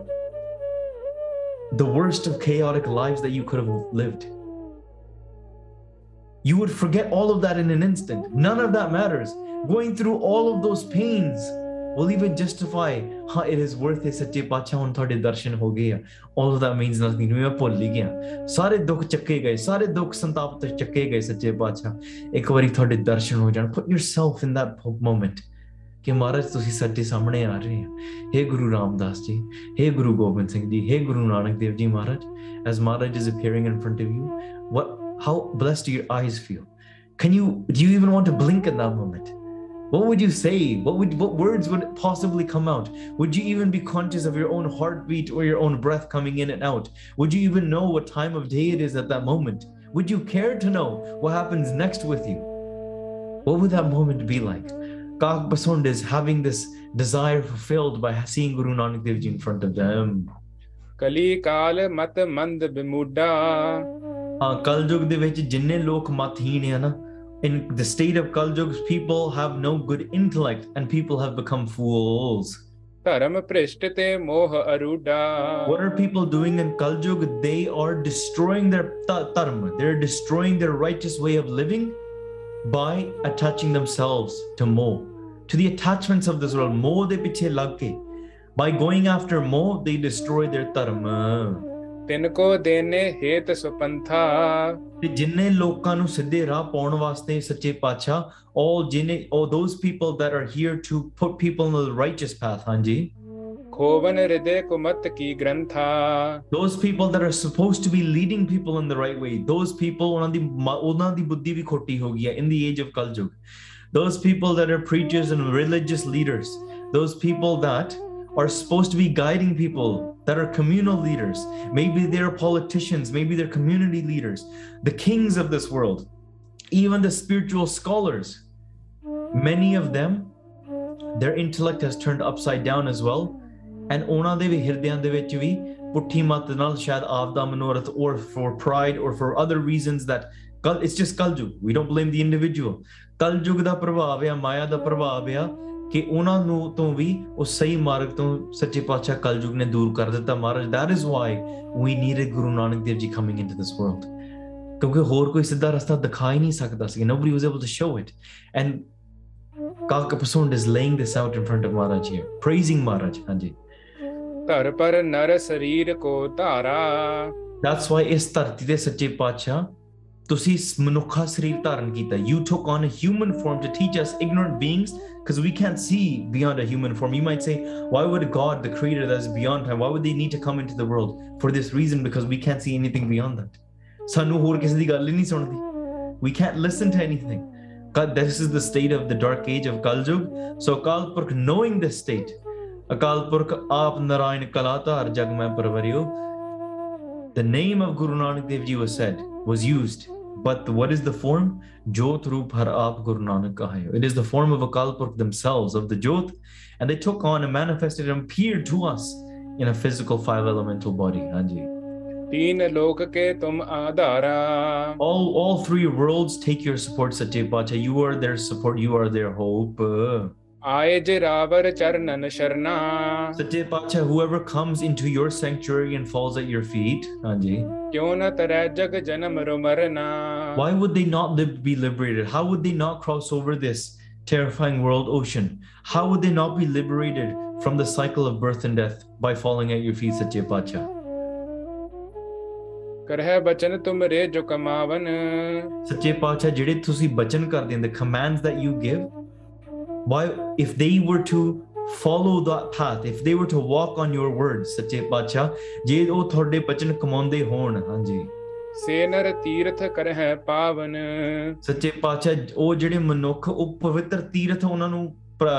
the worst of chaotic lives that you could have lived. You would forget all of that in an instant. None of that matters. Going through all of those pains will even justify huh, it is worth it ਸੱਚੇ ਪਾਤਸ਼ਾਹ ਹੁਣ ਤੁਹਾਡੇ ਦਰਸ਼ਨ ਹੋ ਗਏ ਆ all of that means nothing ਮੈਂ ਭੁੱਲ ਹੀ ਗਿਆ ਸਾਰੇ ਦੁੱਖ ਚੱਕੇ ਗਏ ਸਾਰੇ ਦੁੱਖ ਸੰਤਾਪ ਤੇ ਚੱਕੇ ਗਏ ਸੱਚੇ ਪਾਤਸ਼ਾਹ ਇੱਕ ਵਾਰੀ ਤੁਹਾਡੇ ਦਰਸ਼ਨ ਹੋ ਜਾਣ put yourself in that moment ਕਿ ਮਹਾਰਾਜ ਤੁਸੀਂ ਸਾਡੇ ਸਾਹਮਣੇ ਆ ਰਹੇ ਆ हे ਗੁਰੂ ਰਾਮਦਾਸ ਜੀ हे ਗੁਰੂ ਗੋਬਿੰਦ ਸਿੰਘ ਜੀ हे ਗੁਰੂ ਨਾਨਕ ਦੇਵ ਜੀ ਮਹਾਰਾਜ as Maharaj is appearing in front of you what how blessed do your eyes feel can you do you even want to blink in that moment what would you say what would what words would possibly come out would you even be conscious of your own heartbeat or your own breath coming in and out would you even know what time of day it is at that moment would you care to know what happens next with you what would that moment be like Kak Basund is having this desire fulfilled by seeing Guru Nanak Dev Ji in front of them. ਕਲੀ ਕਾਲ ਮਤ ਮੰਦ ਬਿਮੂਡਾ ਹਾਂ ਕਲਯੁਗ ਦੇ ਵਿੱਚ ਜਿੰਨੇ ਲੋਕ ਮਤਹੀਨ ਆ ਨਾ in the state of Kaljug people have no good intellect and people have become fools ਧਰਮ ਭ੍ਰਿਸ਼ਟ ਤੇ ਮੋਹ ਅਰੂਡਾ what are people doing in Kaljug they are destroying their ta- dharma they're destroying their righteous way of living by attaching themselves to mo to the attachments of this world mo de piche lag ke by going after mo they destroy their dharma ਤਿਨ ਕੋ ਦੇਨੇ ਹੇਤ ਸੁਪੰਥਾ ਤੇ ਜਿੰਨੇ ਲੋਕਾਂ ਨੂੰ ਸਿੱਧੇ ਰਾਹ ਪਾਉਣ ਵਾਸਤੇ ਸੱਚੇ ਪਾਤਸ਼ਾਹ all ਜਿੰਨੇ all those people that are here to put people on the righteous path ਹਾਂਜੀ ਖੋਵਨ ਹਿਰਦੇ ਕੁਮਤ ਕੀ ਗ੍ਰੰਥਾ those people that are supposed to be leading people in the right way those people ਉਹਨਾਂ ਦੀ ਮ- ਉਹਨਾਂ ਦੀ ਬੁੱਧੀ ਵੀ ਖੋਟੀ ਹੋ ਗਈ ਹੈ in the age of kaljug those people that are preachers and religious leaders those people that are supposed to be guiding people that are communal leaders maybe they're politicians maybe they're community leaders the kings of this world even the spiritual scholars many of them their intellect has turned upside down as well and ਉਹਨਾਂ ਦੇ ਵੀ ਹਿਰਦਿਆਂ ਦੇ ਵਿੱਚ ਵੀ ਪੁੱਠੀ ਮਤ ਨਾਲ ਸ਼ਾਇਦ ਆਪ ਦਾ ਮਨੋਰਥ or for pride or for other reasons that ਕਲ it's just ਕਲਯੁਗ we don't blame the individual ਕਲਯੁਗ ਦਾ ਪ੍ਰਭਾਵ ਆ ਮਾਇਆ ਦਾ ਪ੍ਰਭਾਵ ਆ ਕਿ ਉਹਨਾਂ ਨੂੰ ਤੋਂ ਵੀ ਉਹ ਸਹੀ ਮਾਰਗ ਤੋਂ ਸੱਚੇ ਪਾਤਸ਼ਾਹ ਕਲਯੁਗ ਨੇ ਦੂਰ ਕਰ ਦਿੱਤਾ ਮਹਾਰਾਜ that is why we needed ਗੁਰੂ ਨਾਨਕ ਦੇਵ ਜੀ coming into this world ਕਿਉਂਕਿ ਹੋਰ ਕੋਈ ਸਿੱਧਾ ਰਸਤਾ ਦਿਖਾ ਹੀ ਨਹੀਂ ਸਕਦਾ ਸੀ nobody was able to show it and Kalka Pasund is laying this out in front of Maharaj here praising Maharaj ਹਾਂਜੀ ਧਰ ਪਰ ਨਰ ਸਰੀਰ ਕੋ ਧਾਰਾ That's why ਇਸ ਧਰਤੀ ਦੇ ਸੱਚੇ ਪਾਤਸ਼ਾਹ ਤੁਸੀਂ ਇਸ ਮਨੁੱਖਾ ਸਰੀਰ ਧਾਰਨ ਕੀਤਾ you took on a human form to teach us ignorant beings because we can't see beyond a human form you might say why would god the creator that is beyond time why would they need to come into the world for this reason because we can't see anything beyond that ਸਾਨੂੰ ਹੋਰ ਕਿਸੇ ਦੀ ਗੱਲ ਹੀ ਨਹੀਂ ਸੁਣਦੀ we can't listen to anything God, this is the state of the dark age of Kaljug. So Akal Purkh, knowing this state, Akal Purkh Aap Narayan Kalatar Jag Mein Parvariyo, the name of Guru Nanak Dev Ji was said, was used. but what is the form? Jot Roop Har Aap Guru Nanak It is the form of Akal Purkh themselves, of the Jot, and they took on and manifested and appeared to us in a physical five elemental body. तीन लोक के तुम आधारा all all three worlds take your support satya pacha you are their support. You are their hope. So dear Bacha, whoever comes into your sanctuary and falls at your feet, Why would they not live, be liberated? How would they not cross over this terrifying world ocean? How would they not be liberated from the cycle of birth and death by falling at your feet, Satya Bacha? ਕਰਹਿ ਬਚਨ ਤੁਮਰੇ ਜੋ ਕਮਾਵਨ ਸੱਚੇ the commands that you give why if they were to follow that path if they were to walk on your words ਸੱਚੇ ਪਾਤਸ਼ਾਹ ਜੇ ਉਹ ਤੁਹਾਡੇ ਬਚਨ ਕਮਾਉਂਦੇ ਹੋਣ ਹਾਂਜੀ ਸੇ ਨਰ ਤੀਰਥ ਕਰਹਿ ਪਾਵਨ ਸੱਚੇ ਪਾਤਸ਼ਾਹ ਉਹ ਜਿਹੜੇ ਮਨੁੱਖ ਉਹ ਪਵਿੱਤਰ ਤੀਰਥ ਉਹਨਾਂ ਨੂੰ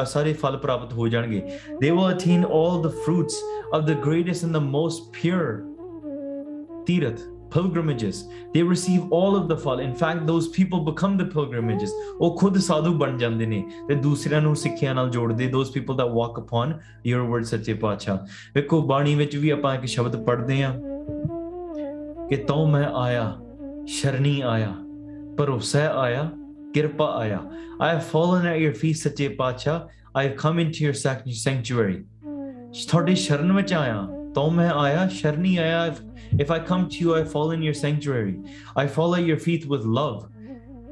ਸਾਰੇ ਫਲ ਪ੍ਰਾਪਤ ਹੋ ਜਾਣਗੇ they will attain all the fruits of the greatest and the most pure tirath pilgrimages they receive all of the fal in fact those people become the pilgrimages ਉਹ ਖੁਦ ਸਾਧੂ ਬਣ ਜਾਂਦੇ ਨੇ ਤੇ ਦੂਸਰਿਆਂ ਨੂੰ ਸਿੱਖਿਆ ਨਾਲ ਜੋੜਦੇ those people that walk upon your word ਸੱਚੇ ਪਾਤਸ਼ਾਹ ਵੇਖੋ ਬਾਣੀ ਵਿੱਚ ਵੀ ਆਪਾਂ ਇੱਕ ਸ਼ਬਦ ਪੜ੍ਹਦੇ ਆ ਕਿ ਤਉ ਮੈਂ ਆਇਆ ਸ਼ਰਣੀ ਆਇਆ ਭਰੋਸਾ ਆਇਆ ਕਿਰਪਾ ਆਇਆ I have fallen at your feet ਸੱਚੇ ਪਾਤਸ਼ਾਹ I have come into your sac- sanctuary ਤੁਹਾਡੇ ਸ਼ਰਨ ਵਿੱਚ ਆਇਆ ਤਉ ਮੈਂ ਆਇਆ ਸ਼ਰਣੀ ਆਇਆ If- if I come to you I fall in your sanctuary I fall at your feet with love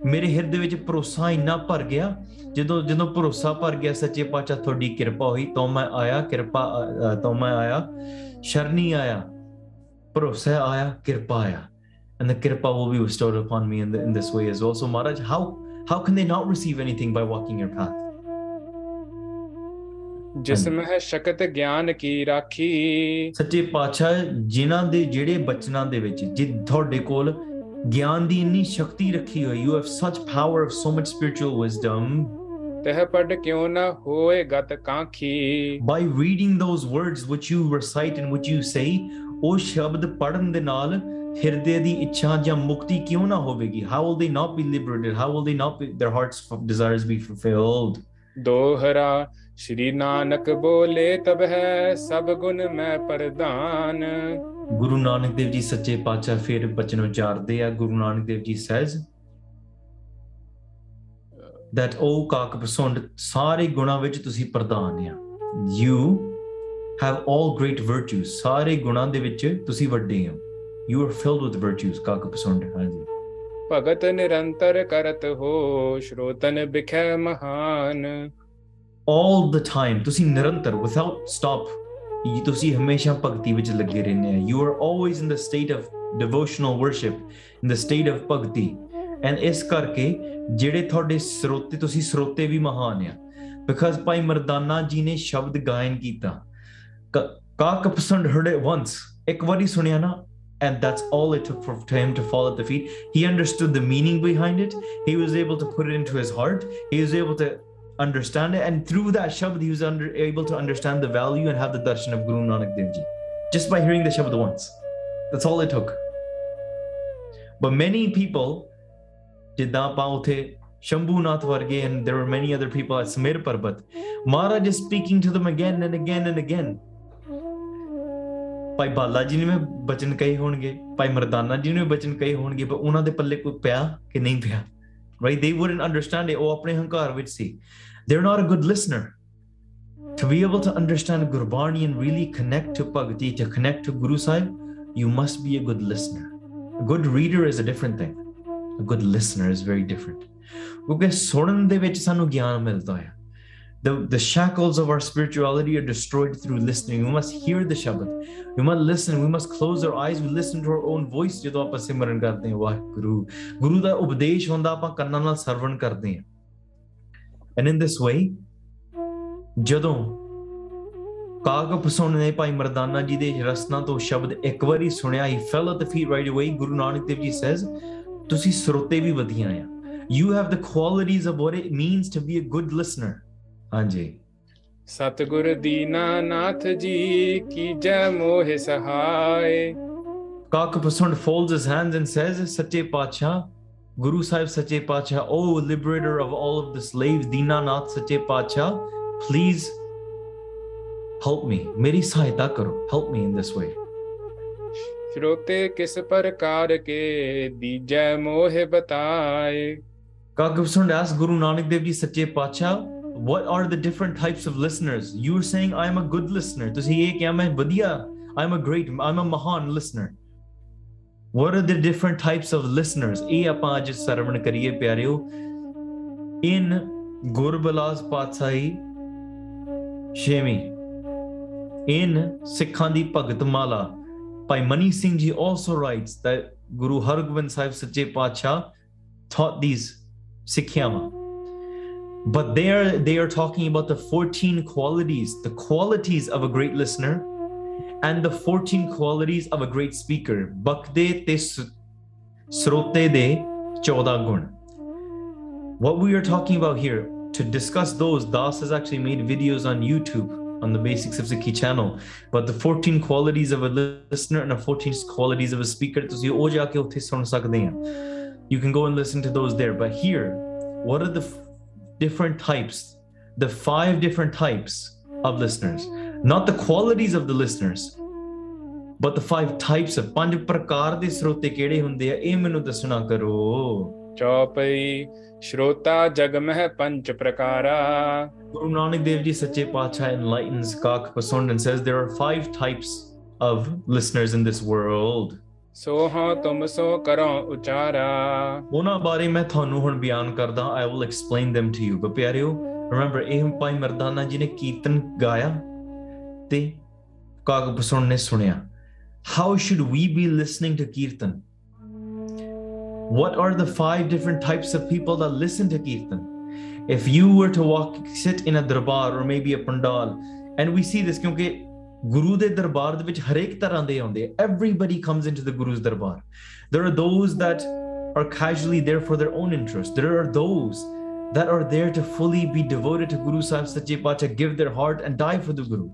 ਮੇਰੇ ਹਿਰਦੇ ਵਿੱਚ ਭਰੋਸਾ ਇੰਨਾ ਭਰ ਗਿਆ ਜਦੋਂ ਜਦੋਂ ਭਰੋਸਾ ਭਰ ਗਿਆ ਸੱਚੇ ਪਾਤਸ਼ਾਹ ਤੁਹਾਡੀ ਕਿਰਪਾ ਹੋਈ ਤਾਂ ਮੈਂ ਆਇਆ ਕਿਰਪਾ ਤਾਂ ਮੈਂ ਆਇਆ ਸ਼ਰਣੀ ਆਇਆ ਭਰੋਸਾ ਆਇਆ ਕਿਰਪਾ ਆਇਆ and the kirpa will be bestowed upon me in, the, in this way as well so maharaj how how can they not receive anything by walking your path ਜਿਸ ਮਹਿ ਸ਼ਕਤ ਗਿਆਨ ਕੀ ਰਾਖੀ ਸੱਚੇ ਪਾਤਸ਼ਾਹ ਜਿਨ੍ਹਾਂ ਦੇ ਜਿਹੜੇ ਬਚਨਾਂ ਦੇ ਵਿੱਚ ਜੇ ਤੁਹਾਡੇ ਕੋਲ ਗਿਆਨ ਦੀ ਇੰਨੀ ਸ਼ਕਤੀ ਰੱਖੀ ਹੋਈ you have such power of so much spiritual wisdom ਤਹ ਪੜ ਕਿਉ ਨ ਹੋਏ ਗਤ ਕਾਂਖੀ by reading those words which you recite and which you say ਉਹ ਸ਼ਬਦ ਪੜਨ ਦੇ ਨਾਲ ਹਿਰਦੇ ਦੀ ਇੱਛਾ ਜਾਂ ਮੁਕਤੀ ਕਿਉਂ ਨਾ ਹੋਵੇਗੀ how will they not be liberated how will they not be their hearts desires be fulfilled ਦੋਹਰਾ, ਸ਼੍ਰੀ ਨਾਨਕ ਬੋਲੇ, ਤਬ ਹੈ ਸਭ ਗੁਣ ਮੈਂ ਪ੍ਰਦਾਨ ਗੁਰੂ ਨਾਨਕ ਦੇਵ ਜੀ ਸੱਚੇ ਪਾਤਸ਼ਾਹ ਫਿਰ ਬਚਨ ਉਚਾਰਦੇ ਆ, ਗੁਰੂ ਨਾਨਕ ਦੇਵ ਜੀ says that o ਕਾਕ ਪਸੰਦ ਸਾਰੇ ਗੁਣਾਂ ਵਿੱਚ ਤੁਸੀਂ ਪ੍ਰਧਾਨ ਆ। You have all great virtues, ਸਾਰੇ ਗੁਣਾਂ ਦੇ ਵਿੱਚ ਤੁਸੀਂ ਵੱਡੇ ਹੋ। You are filled with virtues, ਕਾਕ ਪਸੰਦ ਹਾਂਜੀ। ਭਗਤ ਨਿਰੰਤਰ ਕਰਤ ਹੋ, ਸ਼੍ਰੋਤਨ ਬਿਖੈ ਮਹਾਨ। All the time, ਤੁਸੀਂ ਨਿਰੰਤਰ, without stop, ਇਹ ਤੁਸੀਂ ਹਮੇਸ਼ਾ ਭਗਤੀ ਵਿੱਚ ਲੱਗੇ ਰਹਿੰਦੇ ਆ। You are always in the state of devotional worship, in the state of ਭਗਤੀ। And ਇਸ ਕਰਕੇ ਜਿਹੜੇ ਤੁਹਾਡੇ ਸਰੋਤੇ, ਤੁਸੀਂ ਸਰੋਤੇ ਵੀ ਮਹਾਨ ਆ। Because ਭਾਈ ਮਰਦਾਨਾ ਜੀ ਨੇ ਸ਼ਬਦ ਗਾਇਨ ਕੀਤਾ। ਕ- ਕਾਕ ਪਸੰਦ heard it once ਇੱਕ ਵਾਰੀ ਸੁਣਿਆ ਨਾ and that's all it took for him to fall at the feet. He understood the meaning behind it. He was able to put it into his heart. He was able to understand it. And through that shabd he was under, able to understand the value and have the darshan of guru nanak dev ji. Just by hearing the shabd once. That's all it took. But many people did not bow to Shambhunath Varge and there were many other people at Sumer Parbat. Maharaj is speaking to them again and again and again. Bhai Bala ji ਨੇ ਵੀ ਬਚਨ ਕਹੇ ਹੋਣਗੇ ਭਾਈ ਮਰਦਾਨਾ ਜੀ ਨੇ ਵੀ ਬਚਨ ਕਹੇ ਹੋਣਗੇ ਪਰ ਉਹਨਾਂ ਦੇ ਪੱਲੇ ਕੋਈ ਪਿਆ ਕਿ ਨਹੀਂ ਪਿਆ right they wouldn't understand it ਉਹ ਆਪਣੇ ਹੰਕਾਰ ਵਿੱਚ ਸੀ they're not a good listener To be able to understand Gurbani and really connect to Bhakti, to connect to Guru Sahib, you must be a good listener. A good reader is a different thing. A good listener is very different. ਕਿਉਂਕਿ ਸੁਣਨ ਦੇ ਵਿੱਚ ਸਾਨੂੰ ਗਿਆਨ ਮਿਲਦਾ ਹੈ the, the shackles of our spirituality are destroyed through listening. We must hear the Shabad. We must listen. We must close our eyes. We listen to our own voice ਜਦੋਂ ਆਪਾਂ ਸਿਮਰਨ ਕਰਦੇ ਹਾਂ ਵਾਹਿਗੁਰੂ ਗੁਰੂ ਦਾ ਉਪਦੇਸ਼ ਹੁੰਦਾ ਆਪਾਂ ਕੰਨਾਂ ਨਾਲ ਸਰਵਣ ਕਰਦੇ ਹਾਂ and in this way ਜਦੋਂ ਕਾਗ ਪਸੋਣ ਨੇ ਭਾਈ ਮਰਦਾਨਾ ਜੀ ਦੇ ਰਸਨਾ ਤੋਂ ਸ਼ਬਦ ਇੱਕ ਵਾਰੀ ਸੁਣਿਆ ਹੀ fell at the feet right away ਗੁਰੂ ਨਾਨਕ ਦੇਵ ਜੀ says ਤੁਸੀਂ ਸਰੋਤੇ ਵੀ ਵਧੀਆ ਆ you have the qualities of what it means to be a good listener ਹਾਂਜੀ ਸਤਿਗੁਰ ਦੀਨਾਨਾਥ ਜੀ ਕੀ ਜੈ ਮੋਹਿ ਸਹਾਇ ਕਾਕ ਪਸੰਦ folds his hands and says ਸੱਚੇ ਪਾਤਸ਼ਾਹ ਗੁਰੂ ਸਾਹਿਬ ਸੱਚੇ ਪਾਤਸ਼ਾਹ oh liberator of all of the slaves Dinanath ਸੱਚੇ ਪਾਤਸ਼ਾਹ please help me ਮੇਰੀ ਸਹਾਇਤਾ ਕਰੋ help me in this way श्रोते किस प्रकार के दीजै मोह बताए ਕਾਕ ਪਸੰਦ asked Guru Nanak Dev Ji ਸੱਚੇ ਪਾਤਸ਼ਾਹ what are the different types of listeners? You were saying i'm a good listener. ਤੁਸੀਂ ਇਹ i'm a great i'm a mahan listener. What are the different types of listeners? ਇਹ ਆਪਾਂ ਅੱਜ ਸਰਵਣ in Gurbilas ਪਾਤਸ਼ਾਹੀ ਛੇਵੀਂ in sikhandi the by mani singh ji also writes that guru hargobind Sahib ਸੱਚੇ ਪਾਤਸ਼ਾਹ taught these ਸਿੱਖਿਆਵਾਂ but they are they are talking about the 14 qualities the qualities of a great listener and the 14 qualities of a great speaker. Bakde te srote de choda gun. What we are talking about here to discuss those das has actually made videos on youtube on the basics of Sikhi channel. But the 14 qualities of a listener and the 14 qualities of a speaker you can go and listen to those there. But here what are the different types, the five different types of listeners, not the qualities of the listeners, but the five types of ਪੰਜ ਪ੍ਰਕਾਰ ਦੇ ਸਰੋਤੇ ਕਿਹੜੇ ਹੁੰਦੇ ਆ? ਇਹ ਮੈਨੂੰ ਦੱਸਣਾ ਕਰੋ। ਚੌਪਈ ਸ਼ਰੋਤਾ ਜਗ ਮਹਿ Guru Nanak Dev Ji Sache Pacha enlightens Kaak Basund and says there are five types of listeners in this world. ਸੋ ਹਾਂ ਤੁਮ ਸੋ ਕਰੋ ਉਚਾਰਾ ਉਹਨਾਂ ਬਾਰੇ ਮੈਂ ਤੁਹਾਨੂੰ ਹੁਣ ਬਿਆਨ ਕਰਦਾ I will explain them to you but ਪਿਆਰਿਓ remember ਇਹ ਭਾਈ ਮਰਦਾਨਾ ਜੀ ਨੇ ਕੀਰਤਨ ਗਾਇਆ ਤੇ ਕਾਗ ਪਸਣ ਨੇ ਸੁਣਿਆ how should we be listening to kirtan what are the five different types of people that listen to kirtan if you were to walk sit in a darbar or maybe a pandal and we see this ਕਿਉਂਕਿ ਗੁਰੂ ਦੇ ਦਰਬਾਰ ਦੇ ਵਿੱਚ ਹਰੇਕ ਤਰ੍ਹਾਂ ਦੇ ਆਉਂਦੇ everybody comes into the guru's darbar there are those that are casually there for their own interest there are those that are there to fully be devoted to guru sahib sache pacha give their heart and die for the guru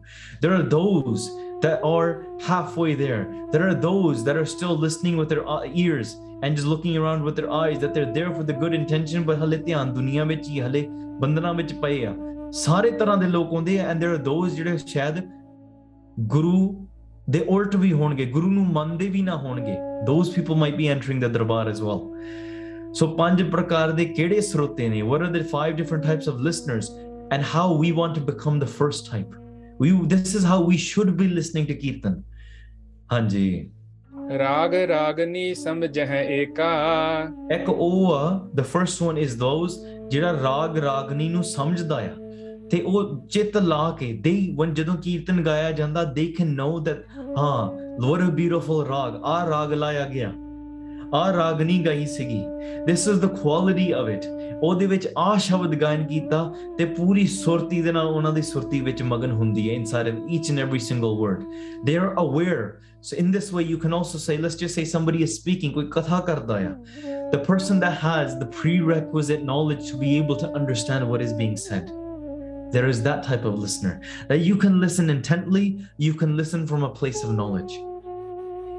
there are those that are halfway there there are those that are still listening with their uh, ears and just looking around with their eyes that they're there for the good intention but ਹਲੇ ਧਿਆਨ ਦੁਨੀਆ ਵਿੱਚ ਹੀ ਹਲੇ ਬੰਧਨਾਂ ਵਿੱਚ ਪਏ ਆ ਸਾਰੇ ਤਰ੍ਹਾਂ ਦੇ ਲੋਕ ਹੁੰਦੇ ਆ and there are those ਜਿਹੜੇ ਸ਼ਾਇਦ ਗੁਰੂ ਦੇ ਉਲਟ ਵੀ ਹੋਣਗੇ ਗੁਰੂ ਨੂੰ ਮੰਨਦੇ ਵੀ ਨਾ ਹੋਣਗੇ। Those people might be entering the darbar as well so ਪੰਜ ਪ੍ਰਕਾਰ ਦੇ ਕਿਹੜੇ ਸਰੋਤੇ ਨੇ? What are the five different types of listeners and how we want to become the first type we this is how we should be listening to kirtan ਹਾਂਜੀ। ਰਾਗ ਰਾਗਨੀ ਸਮਝਹਿ ਏਕਾ। ਇੱਕ ਉਹ ਆ the first one is those ਜਿਹੜਾ ਰਾਗ ਰਾਗਨੀ ਨੂੰ ਸਮਝਦਾ ਆ। ਤੇ ਉਹ ਚਿੱਤ ਲਾ ਕੇ they when ਜਦੋਂ ਕੀਰਤਨ ਗਾਇਆ ਜਾਂਦਾ they can know that ਹਾਂ what a beautiful ਰਾਗ ਆ ਰਾਗ ਲਾਇਆ ਗਿਆ ਆ ਰਾਗਨੀ ਗਾਈ ਸੀਗੀ this is the quality of it ਉਹਦੇ ਵਿੱਚ ਆ ਸ਼ਬਦ ਗਾਇਨ ਕੀਤਾ ਤੇ ਪੂਰੀ ਸੁਰਤੀ ਦੇ ਨਾਲ ਉਹਨਾਂ ਦੀ ਸੁਰਤੀ ਵਿੱਚ ਮਗਨ ਹੁੰਦੀ ਹੈ inside of each and every single word they are aware so in this way you can also say let's just say somebody is speaking ਕੋਈ ਕਥਾ ਕਰਦਾ ਆ the person that has the prerequisite knowledge to be able to understand what is being said there is that type of listener that you can listen intently, you can listen from a place of knowledge.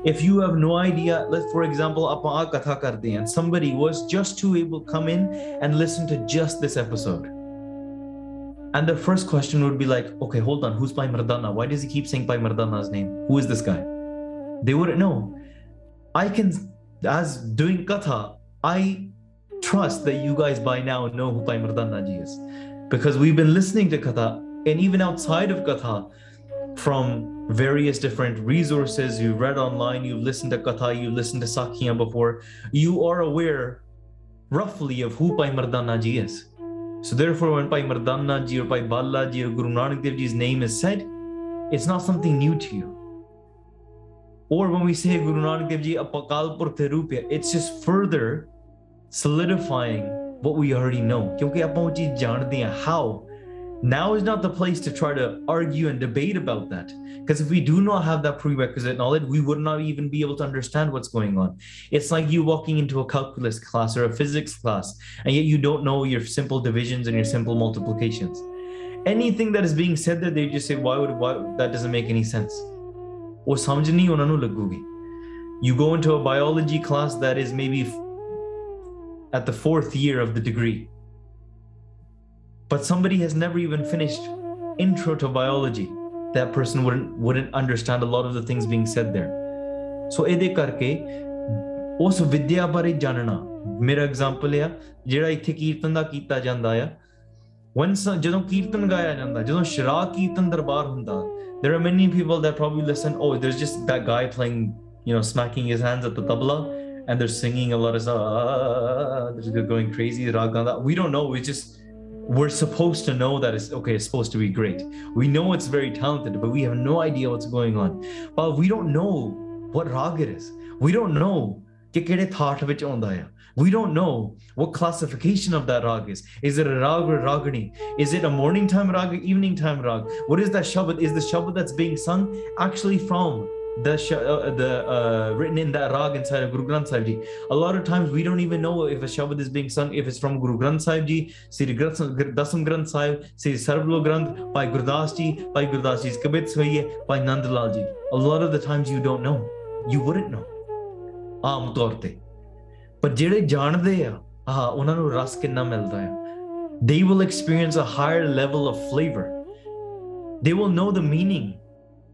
If you have no idea, let's for example, and somebody was just too able to come in and listen to just this episode. And the first question would be like, okay, hold on, who's Bhai Mardana? Why does he keep saying Bhai Mardana's name? Who is this guy? They wouldn't know. I can, as doing katha, I trust that you guys by now know who Bhai Mardana ji is because we've been listening to katha and even outside of katha from various different resources you've read online you've listened to katha you've listened to sakhiyan before you are aware roughly of who Bhai mardana ji is. So therefore when Bhai mardana ji or Bhai bala ji or guru nanak dev ji's name is said it's not something new to you. Or when we say guru nanak dev ji apakal rupya it's just further solidifying what we already know ਕਿਉਂਕਿ ਆਪਾਂ ਉਹ ਚੀਜ਼ ਜਾਣਦੇ ਹਾਂ how now is not the place to try to argue and debate about that because if we do not have that prerequisite knowledge we would not even be able to understand what's going on it's like you walking into a calculus class or a physics class and yet you don't know your simple divisions and your simple multiplications anything that is being said there they just say why would why that doesn't make any sense ਉਹ ਸਮਝ ਨਹੀਂ ਉਹਨਾਂ ਨੂੰ ਲੱਗੂਗੀ you go into a biology class that is maybe at the fourth year of the degree but somebody has never even finished intro to biology that person wouldn't wouldn't understand a lot of the things being said there so ਇਹਦੇ ਕਰਕੇ ਉਸ ਵਿਦਿਆ ਬਾਰੇ ਜਾਣਨਾ ਮੇਰਾ example ਆ ਜਿਹੜਾ ਇੱਥੇ ਕੀਰਤਨ ਦਾ ਕੀਤਾ ਜਾਂਦਾ ਆ once ਜਦੋਂ ਕੀਰਤਨ ਗਾਇਆ ਜਾਂਦਾ ਜਦੋਂ ਸ਼ਰਾਬ ਕੀਰਤਨ ਦਰਬਾਰ ਹੁੰਦਾ there are many people that probably listen oh there's just that guy playing you know smacking his hands at the tabla and they're singing a lot of stuff ah, they're going crazy raganda we don't know we just we're supposed to know that it's okay it's supposed to be great we know it's very talented but we have no idea what's going on but we don't know what rag it is we don't know ਕਿ ਕਿਹੜੇ thought ਵਿੱਚ ਆਉਂਦਾ ਆ we don't know what classification of that rag is is it a rag or ragini is it a morning time rag or evening time rag what is that shabad is the shabad that's being sung actually from the uh, the uh, written in that rag inside of Guru Granth Sahib Ji. A lot of times we don't even know if a Shabad is being sung, if it's from Guru Granth Sahib Ji, Sri Dasam Granth Sahib, Sri Sarbloh Granth, Bhai Gurdas Ji, Bhai Gurdas Ji's Kabit by Nandalal Ji. A lot of the times you don't know. You wouldn't know. Aam torte. But ਪਰ ਜਿਹੜੇ ਜਾਣਦੇ ਆ ਆ ਉਹਨਾਂ ਨੂੰ ਰਸ ਕਿੰਨਾ they will experience a higher level of flavor they will know the meaning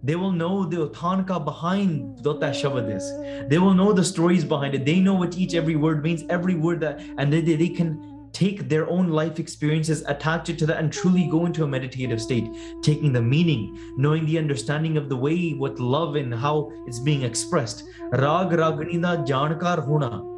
they will know the tanka behind what that shabad is. Mm-hmm. They will know the stories behind it. They know what each every word means every word that and they, they, they can take their own life experiences attach it to that and truly go into a meditative state taking the meaning knowing the understanding of the way with love and how it's being expressed. Rag ragini da jankar hona.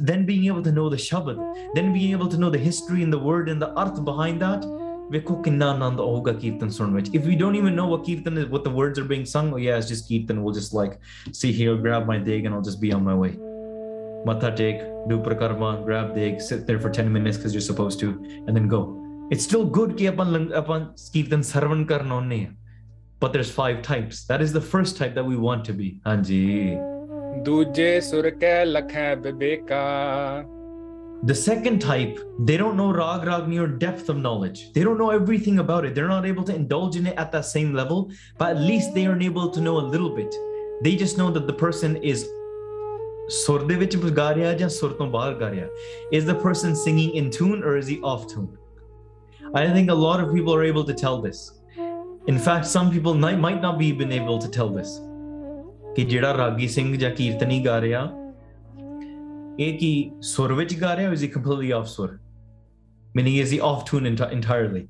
Then being able to know the shabad then being able to know the history and the word and the arth behind that ਵੇਖੋ ਕਿੰਨਾ ਆਨੰਦ ਆਊਗਾ ਕੀਰਤਨ ਸੁਣਨ ਵਿੱਚ if we don't even know what kirtan is what the words are being sung oh yeah it's just kirtan we'll just like see here grab my deg and I'll just be on my way matha take do prakarma grab deg sit there for 10 minutes because you're supposed to and then go it's still good ਕਿ ਆਪਾਂ ਲੰਗ- ਆਪਾਂ ਕੀਰਤਨ ਸਰਵਣ ਕਰਨ ਆਉਂਦੇ ਹਾਂ but there's five types that is the first type that we want to be ਹਾਂਜੀ ਦੂਜੇ ਸੁਰ ਕੈ ਲਖੈ ਬਿਬੇਕਾ The second type, they don't know rag ragni or depth of knowledge. They don't know everything about it. They're not able to indulge in it at that same level, but at least they are able to know a little bit. They just know that the person is ਸੁਰ ਦੇ ਵਿੱਚ ਗਾ ਰਿਹਾ ਜਾਂ ਸੁਰ ਤੋਂ ਬਾਹਰ ਗਾ ਰਿਹਾ is the person singing in tune or is he off tune i think a lot of people are able to tell this in fact some people might, might not be even able to tell this ਕਿ ਜਿਹੜਾ ਰਾਗੀ ਸਿੰਘ ਜਾਂ ਕੀਰਤਨੀ ਗਾ ਰਿਹਾ a, ki sur vich ga or is he completely off sur? Meaning, is he off tune entirely?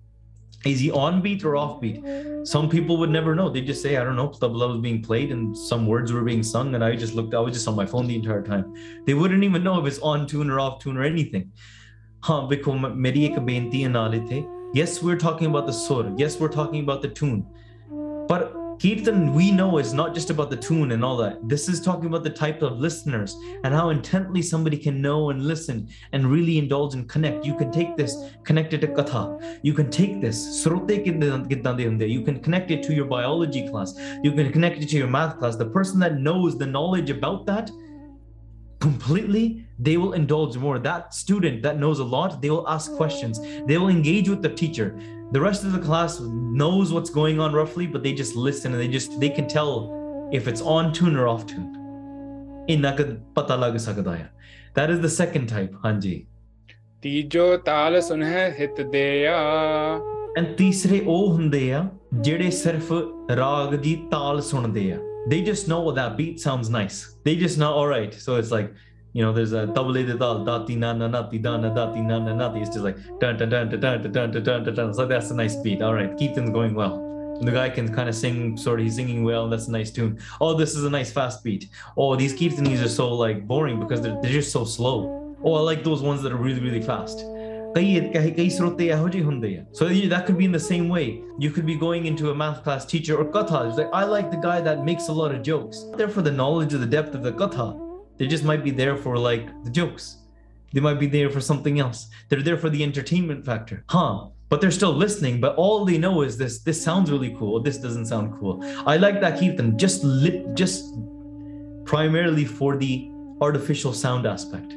Is he on beat or off beat? Some people would never know. They just say, I don't know, the blah was being played and some words were being sung. And I just looked, I was just on my phone the entire time. They wouldn't even know if it's on tune or off tune or anything. हाँ देखो मेरी एक बेनती है नाले थे yes we are talking about the sur yes we are talking about the tune पर Kirtan, we know, is not just about the tune and all that. This is talking about the type of listeners and how intently somebody can know and listen and really indulge and connect. You can take this, connect it to katha. You can take this, you can connect it to your biology class. You can connect it to your math class. The person that knows the knowledge about that completely, they will indulge more. That student that knows a lot, they will ask questions, they will engage with the teacher the rest of the class knows what's going on roughly but they just listen and they just they can tell if it's on tune or off tune ਇੰਨਾ ਕੁ ਪਤਾ ਲੱਗ ਸਕਦਾ ਹੈ that is the second type ਹਾਂਜੀ ਤੀਜੋ ਤਾਲ ਸੁਨਹਿ ਹਿਤ ਦੇਆ and ਤੀਸਰੇ ਉਹ ਹੁੰਦੇ ਆ ਜਿਹੜੇ ਸਿਰਫ ਰਾਗ ਦੀ ਤਾਲ ਸੁਣਦੇ ਆ they just know that beat sounds nice they just know all right so it's like you know, there's a double da da ti na na na ti da na da na na na. It's just like dun dun dun dun dun dun dun dun dun. so that's a nice beat. All right, keep things going well. And the guy can kind of sing, sort of he's singing well. That's a nice tune. Oh, this is a nice fast beat. Oh, these Kirtanis are so like boring because they're, they're just so slow. Oh, I like those ones that are really really fast. So that could be in the same way. You could be going into a math class teacher or katha. It's like I like the guy that makes a lot of jokes. Therefore, the knowledge of the depth of the katha they just might be there for like the jokes. They might be there for something else. They're there for the entertainment factor huh? But they're still listening but all they know is this this sounds really cool this doesn't sound cool. I like that kirtan just lit just primarily for the artificial sound aspect.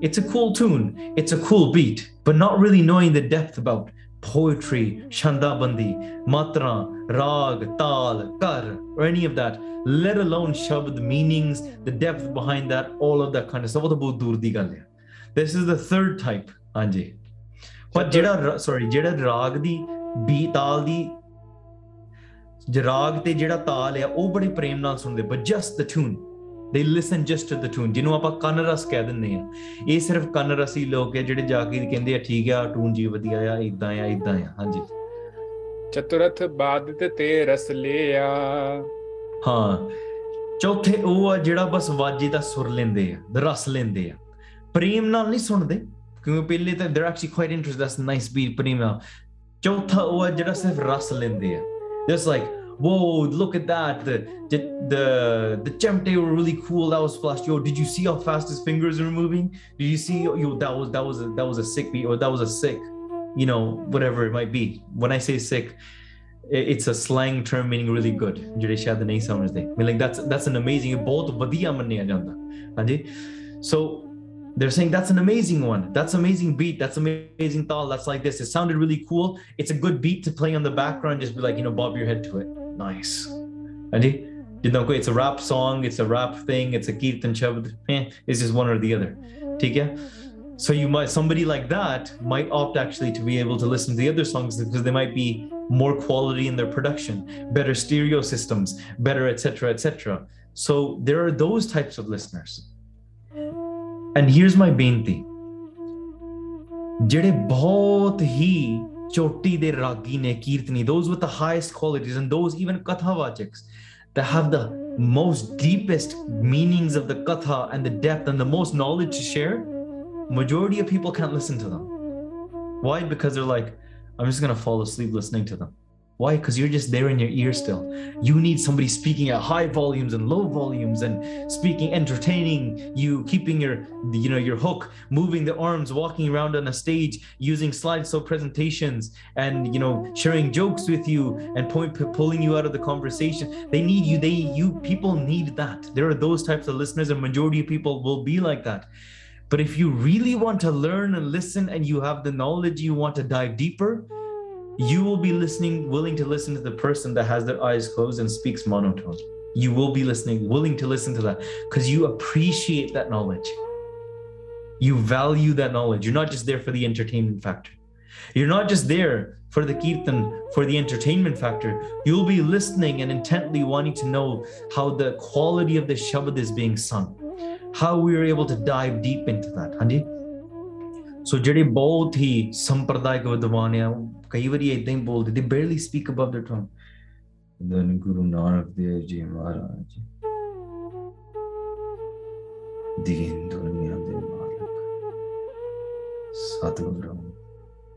It's a cool tune, it's a cool beat, but not really knowing the depth about poetry, shandabandi, matra, rag, tal, kar, or any of that, let alone shabd, meanings, the depth behind that, all of that kind of stuff. ਉਹ ਤਾਂ ਬਹੁਤ ਦੂਰ ਦੀ ਗੱਲ ਹੈ. This is the third type, ਹਾਂਜੀ. ਪਰ ਜਿਹੜਾ ਰਾ- sorry ਜਿਹੜਾ ਰਾਗ ਦੀ ਬੀ ਤਾਲ ਦੀ ਜ- ਰਾਗ ਤੇ ਜਿਹੜਾ ਤਾਲ ਹੈ ਉਹ ਬੜੇ ਪ੍ਰੇਮ ਨਾਲ ਸੁਣਦੇ but just the tune they listen just to the tune. ਜਿਹਨੂੰ ਆਪਾਂ ਕੰਨ ਰਸ ਕਹਿ ਦਿੰਦੇ ਆ ਇਹ ਸਿਰਫ ਕੰਨ ਰਸੀ ਲੋਕ ਹੈ ਜਿਹੜੇ ਜਾ ਕੇ ਕਹਿੰਦੇ ਆ ਠੀਕ ਆ ਟੂਨ ਜੀ ਵਧੀਆ ਆ ਇਦਾਂ ਆ ਇਦਾਂ ਆ। ਹਾਂਜੀ। ਚਤੁਰਥ ਬਾਦਤ ਤੇ ਰਸ ਲਿਆ। ਹਾਂ। ਚੌਥੇ ਉਹ ਆ ਜਿਹੜਾ ਬਸ ਵਾਜੇ ਦਾ ਸੁਰ ਲੈਂਦੇ ਆ ਰਸ ਲੈਂਦੇ ਆ। ਪ੍ਰੇਮ ਨਾਲ ਨਹੀਂ ਸੁਣਦੇ ਕਿਉਂਕਿ ਪਹਿਲੇ ਤਾਂ they're actually quite interested that's a nice beat ਪ੍ਰੇਮ ਚੌਥਾ ਉਹ ਆ ਜਿਹੜਾ ਸਿਰਫ ਰਸ ਲੈਂਦੇ ਆ। Just like whoa look at that the the the, the chemte were really cool that was flash yo did you see how fast his fingers are moving did you see yo that was that was a, that was a sick beat or that was a sick you know whatever it might be when i say sick i- it's a slang term meaning really good ਜਿਹੜੇ ਸ਼ਾਇਦ ਨਹੀਂ ਸਮਝਦੇ I mean like that's that's an amazing ਬਹੁਤ ਵਧੀਆ ਮੰਨਿਆ ਜਾਂਦਾ ਹਾਂਜੀ so they're saying that's an amazing one that's amazing beat that's amazing tal that's like this it sounded really cool it's a good beat to play on the background just be like you know bob your head to it nice. And he you know it's a rap song. It's a rap thing. It's a kirtan shabad. eh, it's just one or the other. ठीक है so you might somebody like that might opt actually to be able to listen to the other songs because they might be more quality in their production better stereo systems better etc etc so there are those types of listeners. And here's my binti. ਜਿਹੜੇ ਬਹੁਤ ਹੀ Choti de Ragine Kirtani, those with the highest qualities, and those even Kathavachaks that have the most deepest meanings of the Katha and the depth and the most knowledge to share, majority of people can't listen to them. Why? Because they're like, I'm just gonna fall asleep listening to them why? Because you're just there in your ear still. You need somebody speaking at high volumes and low volumes and speaking entertaining you keeping your you know your hook moving the arms walking around on a stage using slideshow presentations and you know sharing jokes with you and point, pulling you out of the conversation. They need you they you people need that. There are those types of listeners and majority of people will be like that. But if you really want to learn and listen and you have the knowledge you want to dive deeper you will be listening, willing to listen to the person that has their eyes closed and speaks monotone. You will be listening, willing to listen to that because you appreciate that knowledge. You value that knowledge. You're not just there for the entertainment factor. You're not just there for the kirtan, for the entertainment factor. You'll be listening and intently wanting to know how the quality of the Shabad is being sung, how we are able to dive deep into that. Hanji? ਸੋ ਜਿਹੜੇ ਬਹੁਤ ਹੀ ਸੰਪਰਦਾਇਕ ਵਿਦਵਾਨ கைவரியை போகுது they barely speak above their tongue. then guru nanak maharaj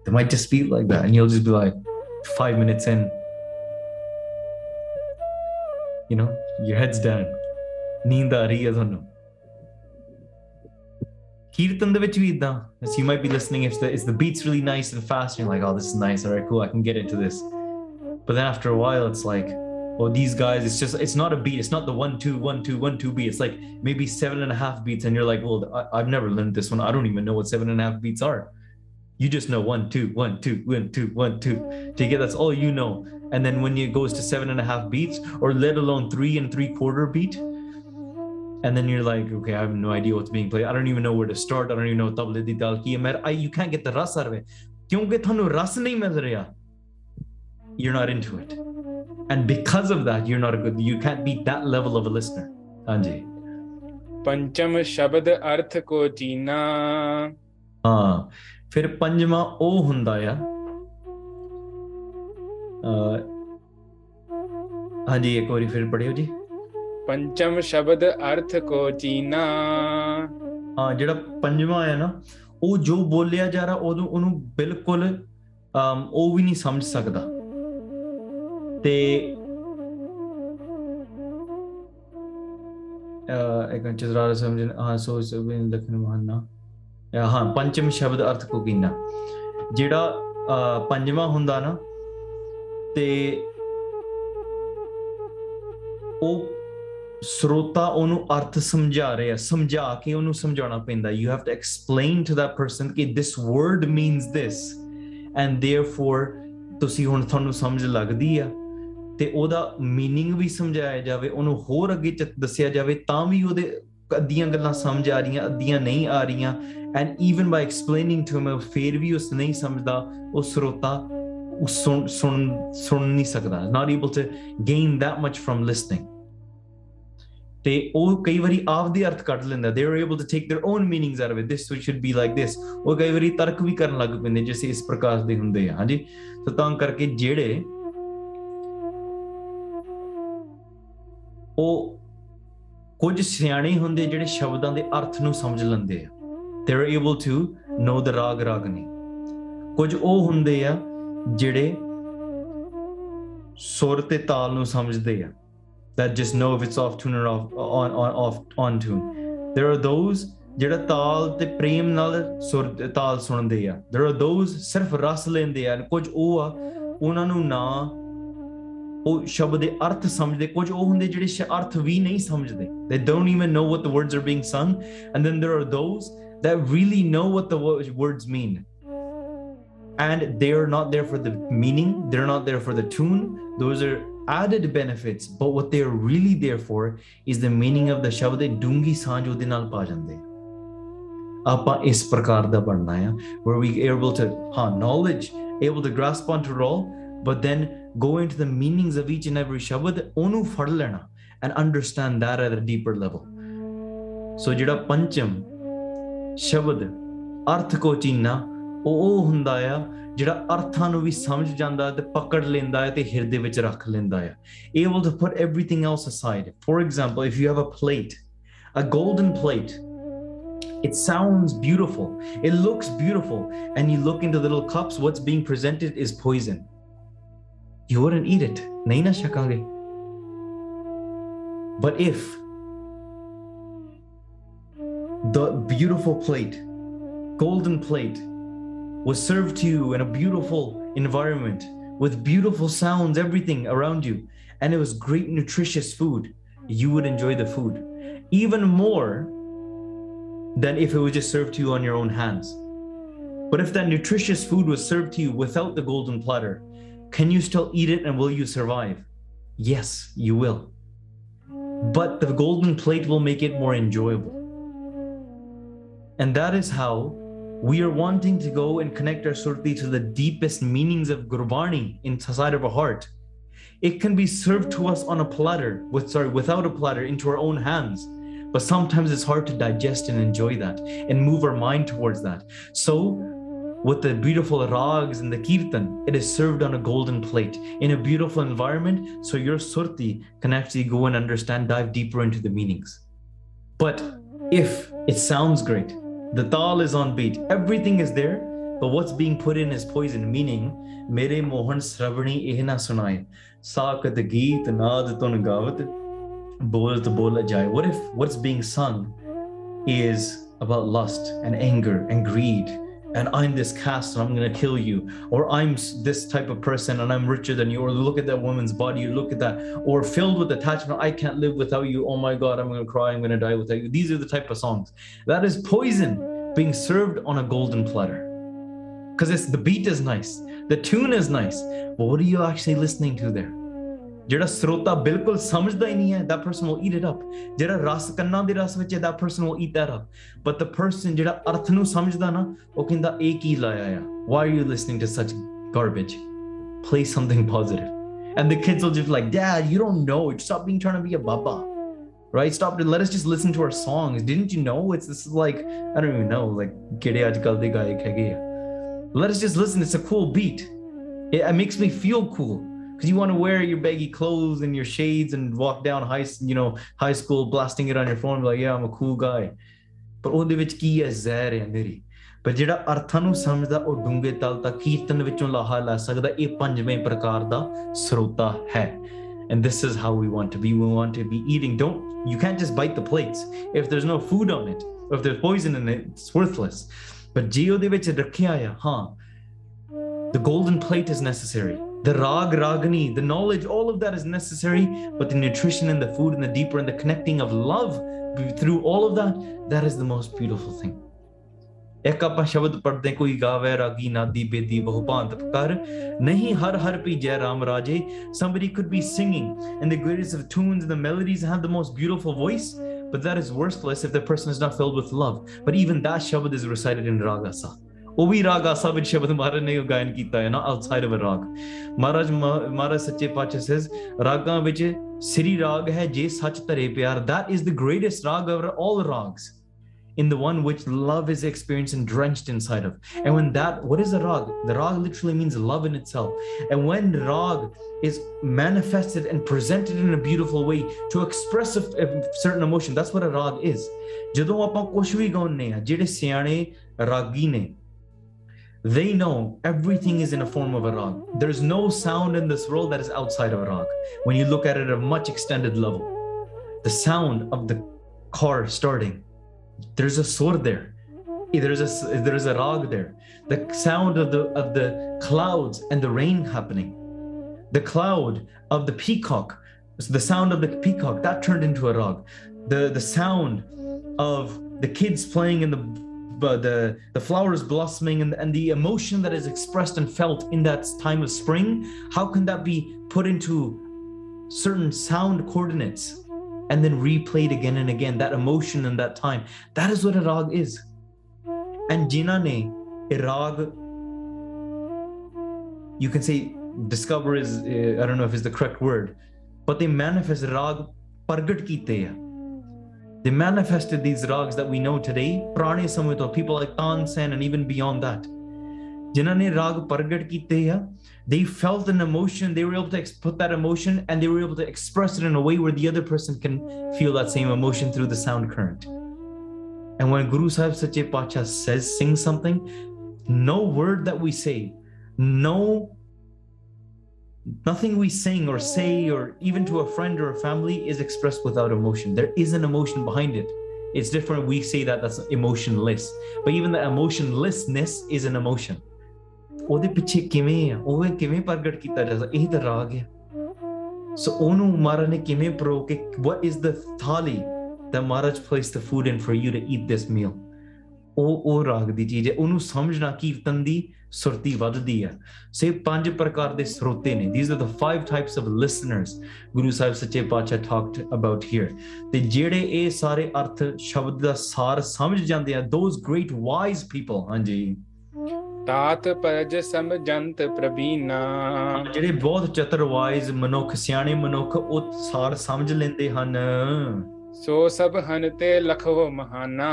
they might just speak like that and you'll just be like five minutes in. You know your head's down. நீ Kirtan the ਵਿੱਚ ਵੀ ਇਦਾਂ as you might be listening if the if the beat's really nice and fast and you're like oh this is nice all right cool I can get into this but then after a while it's like oh these guys it's just it's not a beat it's not the one two one two one two beat it's like maybe seven and a half beats and you're like well I, I've never learned this one I don't even know what seven and a half beats are you just know one two one two one two one two to get that's all you know and then when it goes to seven and a half beats or let alone three and three quarter beat and then you're like, okay, I have no idea what's being played. I don't even know where to start. I don't even know tabla di dal ki I, you can't get the ras out of it. ਕਿਉਂਕਿ ਤੁਹਾਨੂੰ ਰਸ ਨਹੀਂ ਮਿਲ ਰਿਹਾ you're not into it. And because of that you're not a good you can't be that level of a listener. ਹਾਂਜੀ ਪੰਚਮ ਸ਼ਬਦ ਅਰਥ ਕੋ ਜੀਨਾ ਹਾਂ ਫਿਰ ਪੰਜਵਾਂ ਉਹ ਹੁੰਦਾ ਆ ਹਾਂਜੀ ਇੱਕ ਵਾਰੀ ਫਿਰ ਪੜਿਓ ਜੀ ਪੰਚਮ ਸ਼ਬਦ ਅਰਥ ਕੋ ਚੀਨਾ। ਹਾਂ, ਜਿਹੜਾ ਪੰਜਵਾਂ ਆਇਆ ਨਾ, ਉਹ ਜੋ ਬੋਲਿਆ ਜਾ ਰਿਹਾ ਉਦੋਂ ਉਹਨੂੰ ਬਿਲਕੁਲ ਉਹ ਵੀ ਨਹੀਂ ਸਮਝ ਸਕਦਾ। ਤੇ ਇੱਕ ਮਿੰਟ, ਜਰਾ ਸਮਝਣ ਹਾਂ ਸੋ ਸਭੇ ਲਖਨ ਮਹਾਨਾ ਹਾਂ, ਪੰਚਮ ਸ਼ਬਦ ਅਰਥ ਕੋ ਕੀਨਾ ਜਿਹੜਾ ਪੰਜਵਾਂ ਹੁੰਦਾ ਨਾ, ਤੇ ਉਹ ਸਰੋਤਾ ਉਹਨੂੰ ਅਰਥ ਸਮਝਾ ਰਿਹਾ ਸਮਝਾ ਕੇ ਉਹਨੂੰ ਸਮਝਾਉਣਾ ਪੈਂਦਾ you have to explain to that person ਕਿ this word means this and therefore ਤੁਸੀਂ ਹੁਣ ਤੁਹਾਨੂੰ ਸਮਝ ਲੱਗਦੀ ਆ ਤੇ ਉਹਦਾ मीनिंग ਵੀ ਸਮਝਾਇਆ ਜਾਵੇ ਉਹਨੂੰ ਹੋਰ ਅੱਗੇ ਚ ਦੱਸਿਆ ਜਾਵੇ ਤਾਂ ਵੀ ਉਹਦੇ ਅੱਧੀਆਂ ਗੱਲਾਂ ਸਮਝ ਆ ਰਹੀਆਂ ਅੱਧੀਆਂ ਨਹੀਂ ਆ ਰਹੀਆਂ and even by explaining to him ਫੇਰ ਵੀ ਉਸ ਨਹੀਂ ਸਮਝਦਾ ਉਹ ਸਰੋਤਾ ਉਹ ਸੁਣ ਸੁਣ ਸੁਣ ਨਹੀਂ ਸਕਦਾ not able to gain that much from listening ਤੇ ਉਹ ਕਈ ਵਾਰੀ ਆਪਦੇ ਅਰਥ ਕੱਢ ਲੈਂਦਾ they are able to take their own meanings out of it this should be like this ਉਹ ਕਈ ਵਾਰੀ ਤਰਕ ਵੀ ਕਰਨ ਲੱਗ ਪੈਂਦੇ ਜਿਵੇਂ ਇਸ ਪ੍ਰਕਾਰ ਦੇ ਹੁੰਦੇ ਆ ਹਾਂਜੀ ਤਾਂ ਤਾਂ ਕਰਕੇ ਜਿਹੜੇ ਉਹ ਕੁਝ ਸਿਆਣੇ ਹੁੰਦੇ ਜਿਹੜੇ ਸ਼ਬਦਾਂ ਦੇ ਅਰਥ ਨੂੰ ਸਮਝ ਲੈਂਦੇ ਆ they are able to know the raga ragini ਕੁਝ ਉਹ ਹੁੰਦੇ ਆ ਜਿਹੜੇ ਸੁਰ ਤੇ ਤਾਲ ਨੂੰ ਸਮਝਦੇ ਆ that just know if it's off tune or off on on off on tune there are those ਜਿਹੜਾ ਤਾਲ ਤੇ ਪ੍ਰੇਮ ਨਾਲ ਸੁਰ ਤਾਲ ਸੁਣਦੇ ਆ there are those ਸਿਰਫ ਰਸ ਲੈਂਦੇ ਆ ਕੁਝ ਉਹ ਆ ਉਹਨਾਂ ਨੂੰ ਨਾ ਉਹ ਸ਼ਬਦ ਦੇ ਅਰਥ ਸਮਝਦੇ ਕੁਝ ਉਹ ਹੁੰਦੇ ਜਿਹੜੇ ਸ਼- ਅਰਥ ਵੀ ਨਹੀਂ ਸਮਝਦੇ they don't even know what the words are being sung and then there are those that really know what the wo- words mean and they are not there for the meaning they're not there for the tune those are added benefits but what they are really there for is the meaning of the ਸ਼ਬਦ ਦੇ ਡੂੰਗੀ ਸਾਂਝ ਉਹਦੇ ਨਾਲ ਪਾ ਜਾਂਦੇ ਆ। ਆਪਾਂ ਇਸ ਪ੍ਰਕਾਰ ਦਾ ਬਣਨਾ ਆ where we are able to ਹਾਂ knowledge able to grasp onto it all but then go into the meanings of each and every ਸ਼ਬਦ ਉਹਨੂੰ ਫੜ ਲੈਣਾ and understand that at a deeper level so ਜਿਹੜਾ ਪੰਚਮ ਸ਼ਬਦ ਅਰਥ ਕੋ ਚੀਨਾ ਉਹ ਉਹ ਹੁੰਦਾ ਆ ਜਿਹੜਾ ਅਰਥਾਂ ਨੂੰ ਵੀ ਸਮਝ ਜਾਂਦਾ ਹੈ ਤੇ ਪਕੜ ਲੈਂਦਾ ਹੈ ਤੇ ਹਿਰਦੇ ਵਿੱਚ ਰੱਖ ਲੈਂਦਾ ਹੈ able to put everything else aside for example if you have a plate a golden plate it sounds beautiful it looks beautiful and you look into the little cups what's being presented is poison you wouldn't eat it ਨਹੀਂ ਨਾ ਛਕਾਂਗੇ but if the beautiful plate golden plate was served to you in a beautiful environment with beautiful sounds, everything around you, and it was great, nutritious food, you would enjoy the food even more than if it was just served to you on your own hands. But if that nutritious food was served to you without the golden platter, can you still eat it and will you survive? Yes, you will. But the golden plate will make it more enjoyable. And that is how we are wanting to go and connect our surti to the deepest meanings of Gurbani inside of our heart. It can be served to us on a platter, with sorry, without a platter, into our own hands. But sometimes it's hard to digest and enjoy that and move our mind towards that. So, with the beautiful rags and the kirtan, it is served on a golden plate in a beautiful environment. So your surti can actually go and understand, dive deeper into the meanings. But if it sounds great, the tal is on beat, everything is there, but what's being put in is poison, meaning, Mere mohan sravani ehna sunai, sakat geet naad tun gavat, bolt bola jai. What if what's being sung is about lust and anger and greed? And I'm this caste and I'm gonna kill you, or I'm this type of person and I'm richer than you, or look at that woman's body, look at that, or filled with attachment, I can't live without you, oh my god, I'm gonna cry, I'm gonna die without you. These are the type of songs. That is poison being served on a golden platter. Because it's the beat is nice, the tune is nice, but what are you actually listening to there? ਜਿਹੜਾ ਸਰੋਤਾ ਬਿਲਕੁਲ ਸਮਝਦਾ ਹੀ ਨਹੀਂ ਹੈ that person will eat it up ਜਿਹੜਾ ਰਸ ਕੰਨਾਂ ਦੇ ਰਸ ਵਿੱਚ ਹੈ that person will eat that up but the person ਜਿਹੜਾ ਅਰਥ ਨੂੰ ਸਮਝਦਾ ਨਾ ਉਹ ਕਹਿੰਦਾ ਇਹ ਕੀ ਲਾਇਆ ਆ why are you listening to such garbage play something positive and the kids will just be like dad you don't know stop being trying to be a baba right? Stop it. Let us just listen to our songs. Didn't you know? It's this is like, I don't even know, like ਕਿਹੜੇ ਅੱਜ ਕੱਲ੍ਹ ਦੇ ਗਾਇਕ ਹੈਗੇ ਆ. Let us just listen. It's a cool beat. It, it makes me feel cool. Because you want to wear your baggy clothes and your shades and walk down high, you know, high school, blasting it on your phone, like, yeah, I'm a cool guy. ਪਰ ਉਹਦੇ ਵਿੱਚ ਕੀ ਹੈ ਜ਼ਹਿਰ ਹੈ ਮੇਰੀ ਪਰ ਜਿਹੜਾ ਅਰਥਾਂ ਨੂੰ ਸਮਝਦਾ ਉਹ ਡੂੰਘੇ ਤਲ ਤੱਕ ਕੀਰਤਨ ਵਿੱਚੋਂ ਲਾਹਾ ਲੈ ਸਕਦਾ ਇਹ ਪੰਜਵੇਂ ਪ੍ਰਕਾਰ ਦਾ ਸਰੋਤਾ ਹੈ and this is how we want to be we want to be eating don't you can't just bite the plates if there's no food on it or if there's poison in it it's worthless but ਜੇ ਉਹਦੇ ਵਿੱਚ ਰੱਖਿਆ ਆ ਹਾਂ the golden plate is necessary the rag ragini the knowledge all of that is necessary but the nutrition and the food and the deeper and the connecting of love through all of that that is the most beautiful thing ਇੱਕ ਆਪਾਂ ਸ਼ਬਦ ਪੜਦੇ ਕੋਈ ਗਾਵੇ ਰਾਗੀ ਨਾਦੀ ਬੇਦੀ ਬਹੁ ਭਾਂਤ ਕਰ ਨਹੀਂ ਹਰ ਹਰ ਪੀ ਜੈ ਰਾਮ ਰਾਜੇ somebody could be singing in the greatest of tunes and the melodies and have the most beautiful voice but that is worthless if the person is not filled with love but even that shabad is recited in ragasa ਉਹ ਵੀ ਰਾਗ ਆਸਾ ਵਿੱਚ ਸ਼ਬਦ ਮਹਾਰਾਜ ਨੇ ਗਾਇਨ ਕੀਤਾ ਹੈ ਨਾ outside of ਰਾਗ ਮਹਾਰਾਜ ਮਹਾਰਾਜ ਸੱਚੇ ਪਾਤਸ਼ਾਹ ਸੇਜ਼ ਰਾਗਾਂ ਵਿੱਚ ਸ੍ਰੀ ਰਾਗ ਹੈ ਜੇ ਸੱਚ ਧਰੇ ਪਿਆਰ that is the greatest rag over all rags in the one which love is experienced and drenched inside of. And when that, what is a rag? The rag literally means love in itself. And when rag is manifested and presented in a beautiful way to express a, a certain emotion, that's what a rag is. ਜਦੋਂ ਆਪਾਂ ਕੁਝ ਵੀ ਗਾਉਂਦੇ ਆ ਜਿਹੜੇ ਸਿਆਣੇ ਰਾਗੀ ਨੇ they know everything is in a form of a rag. There's no sound in this world that is outside of a rag. When you look at it at a much extended level, the sound of the car starting, there's a sword there there's a there's a rag there the sound of the of the clouds and the rain happening the cloud of the peacock the sound of the peacock that turned into a rag the the sound of the kids playing in the the the flowers blossoming and, and the emotion that is expressed and felt in that time of spring how can that be put into certain sound coordinates and then replayed again and again? That emotion and that time that is what a rag is. And jina ne a rag you can say discover is uh, i don't know if it's the correct word but they manifest rag pargat kite hai they manifested these rags that we know today, Prani Samhita, people like Tansen and even beyond that. जिन्होंने rag प्रगट ki they felt an emotion they were able to put that emotion and they were able to express it in a way where the other person can feel that same emotion through the sound current and when guru sahib sache pacha says sing something no word that we say no nothing we sing or say or even to a friend or a family is expressed without emotion there is an emotion behind it it's different we say that that's emotionless but even the emotionlessness is an emotion ਉਹਦੇ ਪਿੱਛੇ ਕਿਵੇਂ ਆ ਉਹ ਕਿਵੇਂ ਪ੍ਰਗਟ ਕੀਤਾ ਜਾ ਸਕਦਾ ਇਹ ਤਾਂ ਰਾਗ ਹੈ ਸੋ ਉਹਨੂੰ ਮਹਾਰਾਜ ਨੇ ਕਿਵੇਂ ਪ੍ਰੋ ਕਿ what is the thali that Maharaj placed the food in for you to eat this meal ਉਹ ਉਹ ਰਾਗ ਦੀ ਚੀਜ਼ ਹੈ ਉਹਨੂੰ ਸਮਝਣਾ ਕੀਰਤਨ ਦੀ ਸੁਰਤੀ ਵੱਧਦੀ ਹੈ ਸੇ ਪੰਜ ਪ੍ਰਕਾਰ ਦੇ ਸਰੋਤੇ ਨੇ। These are the five types of listeners ਗੁਰੂ ਸਾਹਿਬ ਸੱਚੇ ਪਾਤਸ਼ਾਹ talked about here ਤੇ ਜਿਹੜੇ ਇਹ ਸਾਰੇ ਅਰਥ ਸ਼ਬਦ ਦਾ ਸਾਰ ਸਮਝ ਜਾਂਦੇ ਆ those great wise people ਹਾਂਜੀ। ਤਾਤ ਪਰਜ ਸਮਝੰਤ ਪ੍ਰਬੀਨਾ ਜਿਹੜੇ ਬਹੁਤ ਚਤਰ ਵਾਈਜ਼ ਮਨੁੱਖ ਸਿਆਣੇ ਮਨੁੱਖ ਉਹ ਸਾਰ ਸਮਝ ਲੈਂਦੇ ਹਨ। ਸੋ ਸਭ ਹਨ ਤੇ ਲਖੋ ਮਹਾਨਾ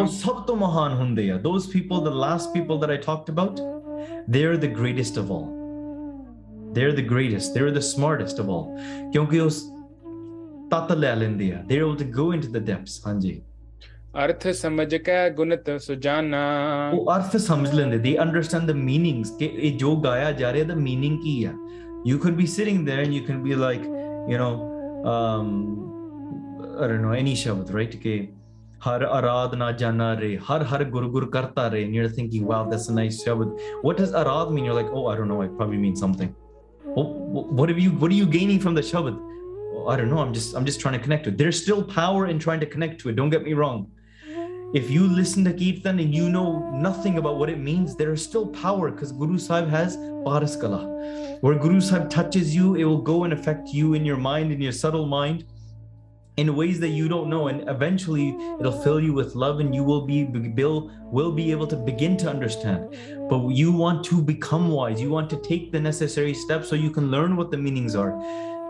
ਉਹ ਸਭ ਤੋਂ ਮਹਾਨ ਹੁੰਦੇ ਆ those people the last people that i talked about they're the greatest of all they're the greatest they're the smartest of all ਕਿਉਂਕਿ ਉਹ ਤਤ ਲੈ ਲੈਂਦੇ ਆ they're able to go into the depths ਹਾਂਜੀ ਅਰਥ ਸਮਝ ਕੇ ਗੁਣਤ ਸੁਜਾਨਾ ਉਹ ਅਰਥ ਸਮਝ ਲੈਂਦੇ they understand the meanings ਕਿ ਇਹ ਜੋ ਗਾਇਆ ਜਾ ਰਿਹਾ the meaning ਕੀ ਆ you could be sitting there and you can be like you know um I don't know any shabd, right? Okay. Har Aradhna Jana Re, Har Har Guru guru Karta Re. And you're thinking, wow, that's a nice shabd. What does Arad mean? You're like, oh, I don't know. I probably mean something. Oh, what are you? What are you gaining from the shabd? I don't know. I'm just I'm just trying to connect to it. There's still power in trying to connect to it. Don't get me wrong. If you listen to Kirtan and you know nothing about what it means, there is still power because Guru Sahib has Paraskala. Where Guru Sahib touches you, it will go and affect you in your mind, in your subtle mind in ways that you don't know. And eventually it'll fill you with love and you will be will, will be able to begin to understand. But you want to become wise. You want to take the necessary steps so you can learn what the meanings are.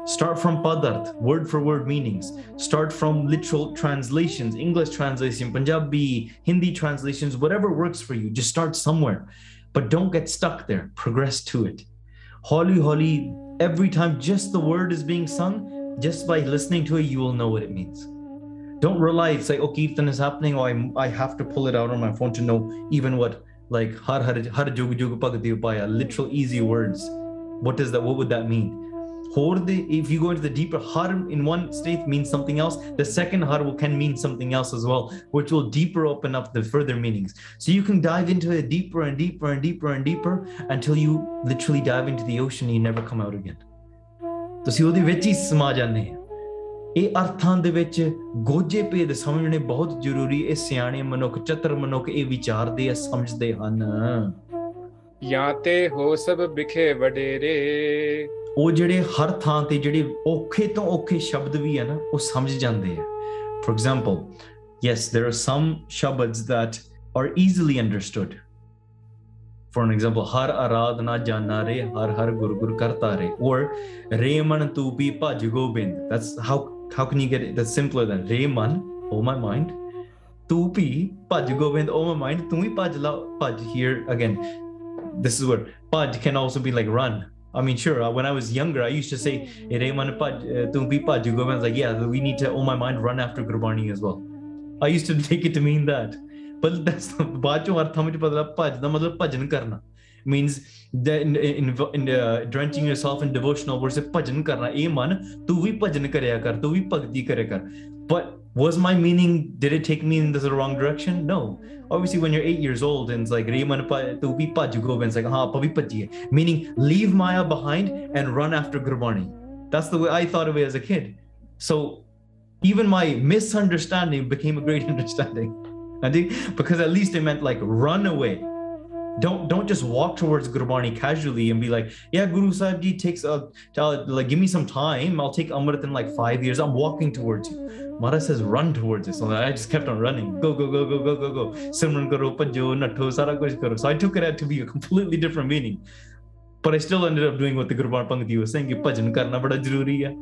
Start from padart, word for word meanings. Start from literal translations, English translation, Punjabi, Hindi translations, whatever works for you. Just start somewhere. But don't get stuck there. Progress to it. Holly, holly, every time just the word is being sung, just by listening to it, you will know what it means. Don't rely, it's like, oh, Kirtan is happening, or I'm, I have to pull it out on my phone to know even what, like, har har har literal easy words. What does that, what would that mean? If you go into the deeper har in one state means something else, the second har can mean something else as well, which will deeper open up the further meanings. So you can dive into it deeper and deeper and deeper and deeper until you literally dive into the ocean and you never come out again. ਤੁਸੀਂ ਉਹਦੇ ਵਿੱਚ ਹੀ ਸਮਾ ਜਾਂਦੇ ਆ। ਇਹ ਅਰਥਾਂ ਦੇ ਵਿੱਚ ਗੋਜੇ ਭੇਦ ਸਮਝਣੇ ਬਹੁਤ ਜ਼ਰੂਰੀ ਇਹ ਸਿਆਣੇ ਮਨੁੱਖ ਚਤਰ ਮਨੁੱਖ ਇਹ ਵਿਚਾਰਦੇ ਆ ਸਮਝਦੇ ਹਨ। ਜਾਂ ਤੇ ਹੋ ਸਭ ਵਿਖੇ ਵਡੇਰੇ। ਉਹ ਜਿਹੜੇ ਹਰ ਥਾਂ ਤੇ ਜਿਹੜੇ ਔਖੇ ਤੋਂ ਔਖੇ ਸ਼ਬਦ ਵੀ ਆ ਨਾ ਉਹ ਸਮਝ ਜਾਂਦੇ ਆ। For example yes there are some shabads that are easily understood for an example har aradhana jana re har har gur gur karta re or re man tu bhi bhaj gobind that's how how can you get it that's simpler than re man oh my mind tu bhi bhaj gobind oh my mind tu hi bhaj la bhaj here again this is what bhaj can also be like run I mean, sure. uh, When I was younger, I used to say, "Ere man paj- uh, tum bhi bhaj. I was like, "Yeah, we need to, oh my mind, run after Gurbani as well." I used to take it to mean that, but that's ਬਾਅਦ ਚੋਂ ਅਰਥਾਂ ਵਿੱਚ ਬਦਲਾ ਭਜ ਦਾ ਮਤਲਬ ਭਜਨ ਕਰਨਾ means that in, in, in uh, drenching yourself in devotional words ਭਜਨ ਕਰਨਾ ਇਹ ਮਨ ਤੂੰ ਵੀ ਭਜਨ ਕਰਿਆ ਕਰ ਤੂੰ ਵੀ ਭਗਤੀ ਕਰਿਆ ਕਰ but was my meaning did it take me in the wrong direction no obviously when you're 8 years old and it's like "Re man pa- tu bhi bhaj gobind," it's like ha pa bhi bhajiye meaning leave maya behind and run after gurbani that's the way i thought of it as a kid so even my misunderstanding became a great understanding I think because at least they meant like run away. Don't don't just walk towards Gurbani casually and be like, yeah, Guru Sahib Ji takes a tell, like give me some time. I'll take Amrit in like five years. I'm walking towards you. Mara says run towards it. So I just kept on running. Go, go, go, go, go, go, go. Simran karo, panjo, natho, sara kuch karo. So I took it to be a completely different meaning. But I still ended up doing what the Gurban Pangati was saying, bhajan karna bada zaruri hai.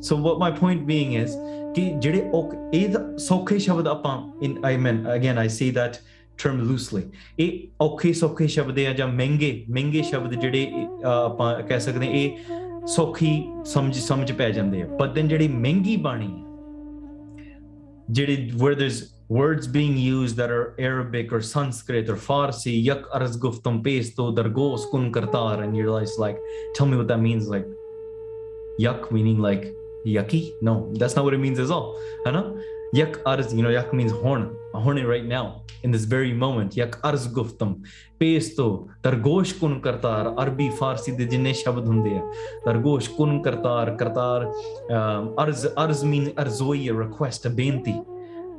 है. So what my point being is ਕਿ ਜਿਹੜੇ ਔਖ- ਇਹ ਤਾਂ ਸੌਖੇ ਸ਼ਬਦ ਆਪਾਂ in I mean again I say that term loosely ਇਹ ਔਖੇ ਸੌਖੇ ਸ਼ਬਦ ਆ ਜਾਂ ਮਹਿੰਗੇ ਮਹਿੰਗੇ ਸ਼ਬਦ ਜਿਹੜੇ ਅਹ, ਆਪਾਂ ਕਹਿ ਸਕਦੇ ਹਾਂ, ਇਹ ਸੌਖੀ ਸਮਝ ਸਮਝ ਪੈ ਜਾਂਦੇ ਆ but then ਜਿਹੜੀ ਮਹਿੰਗੀ ਬਾਣੀ ਹੈ ਜਿਹੜੇ where there's words being used that are Arabic or Sanskrit or Farsi yak arz guftum pesto dargos kun kartar and you're like, like tell me what that means like yak meaning like yucky? No that's not what it means at all. Hana? yak arz you know yak means horn A horny right now in this very moment. Yak arz guftum pesto dargosh kun kartar arbi farsi de jinne shabd hunde a dargosh kun kartar kartar um, arz arz mean arzoi a request a benti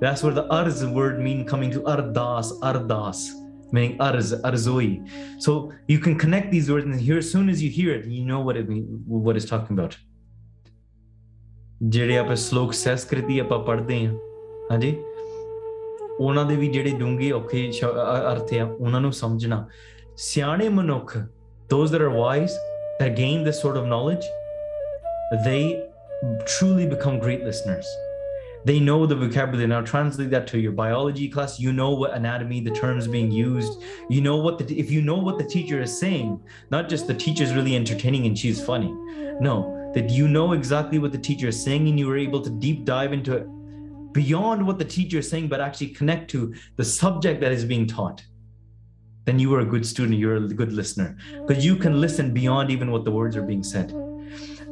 that's where the arz word mean coming to ardas ardas meaning arz arzoi so you can connect these words and here as soon as you hear it you know what it mean what it's talking about ਜਿਹੜੇ ਆਪਾਂ ਸ਼ਲੋਕ ਸੰਸਕ੍ਰਿਤੀ ਆਪਾਂ ਪੜ੍ਹਦੇ ਹਾਂ ਹਾਂਜੀ ਉਹਨਾਂ ਦੇ ਵੀ ਜਿਹੜੇ ਡੂੰਘੇ ਔਖੇ ਸ਼- ਅ- ਅਰਥ ਆ ਉਹਨਾਂ ਨੂੰ ਸਮਝਣਾ ਸਿਆਣੇ ਮਨੁੱਖ those that are wise that gain this sort of knowledge they truly become great listeners they know the vocabulary now translate that to your biology class you know what anatomy the terms being used you know what the if you know what the teacher is saying not just the teacher's really entertaining and she's funny no that you know exactly what the teacher is saying and you were able to deep dive into it beyond what the teacher is saying but actually connect to the subject that is being taught then you are a good student you're a good listener because you can listen beyond even what the words are being said.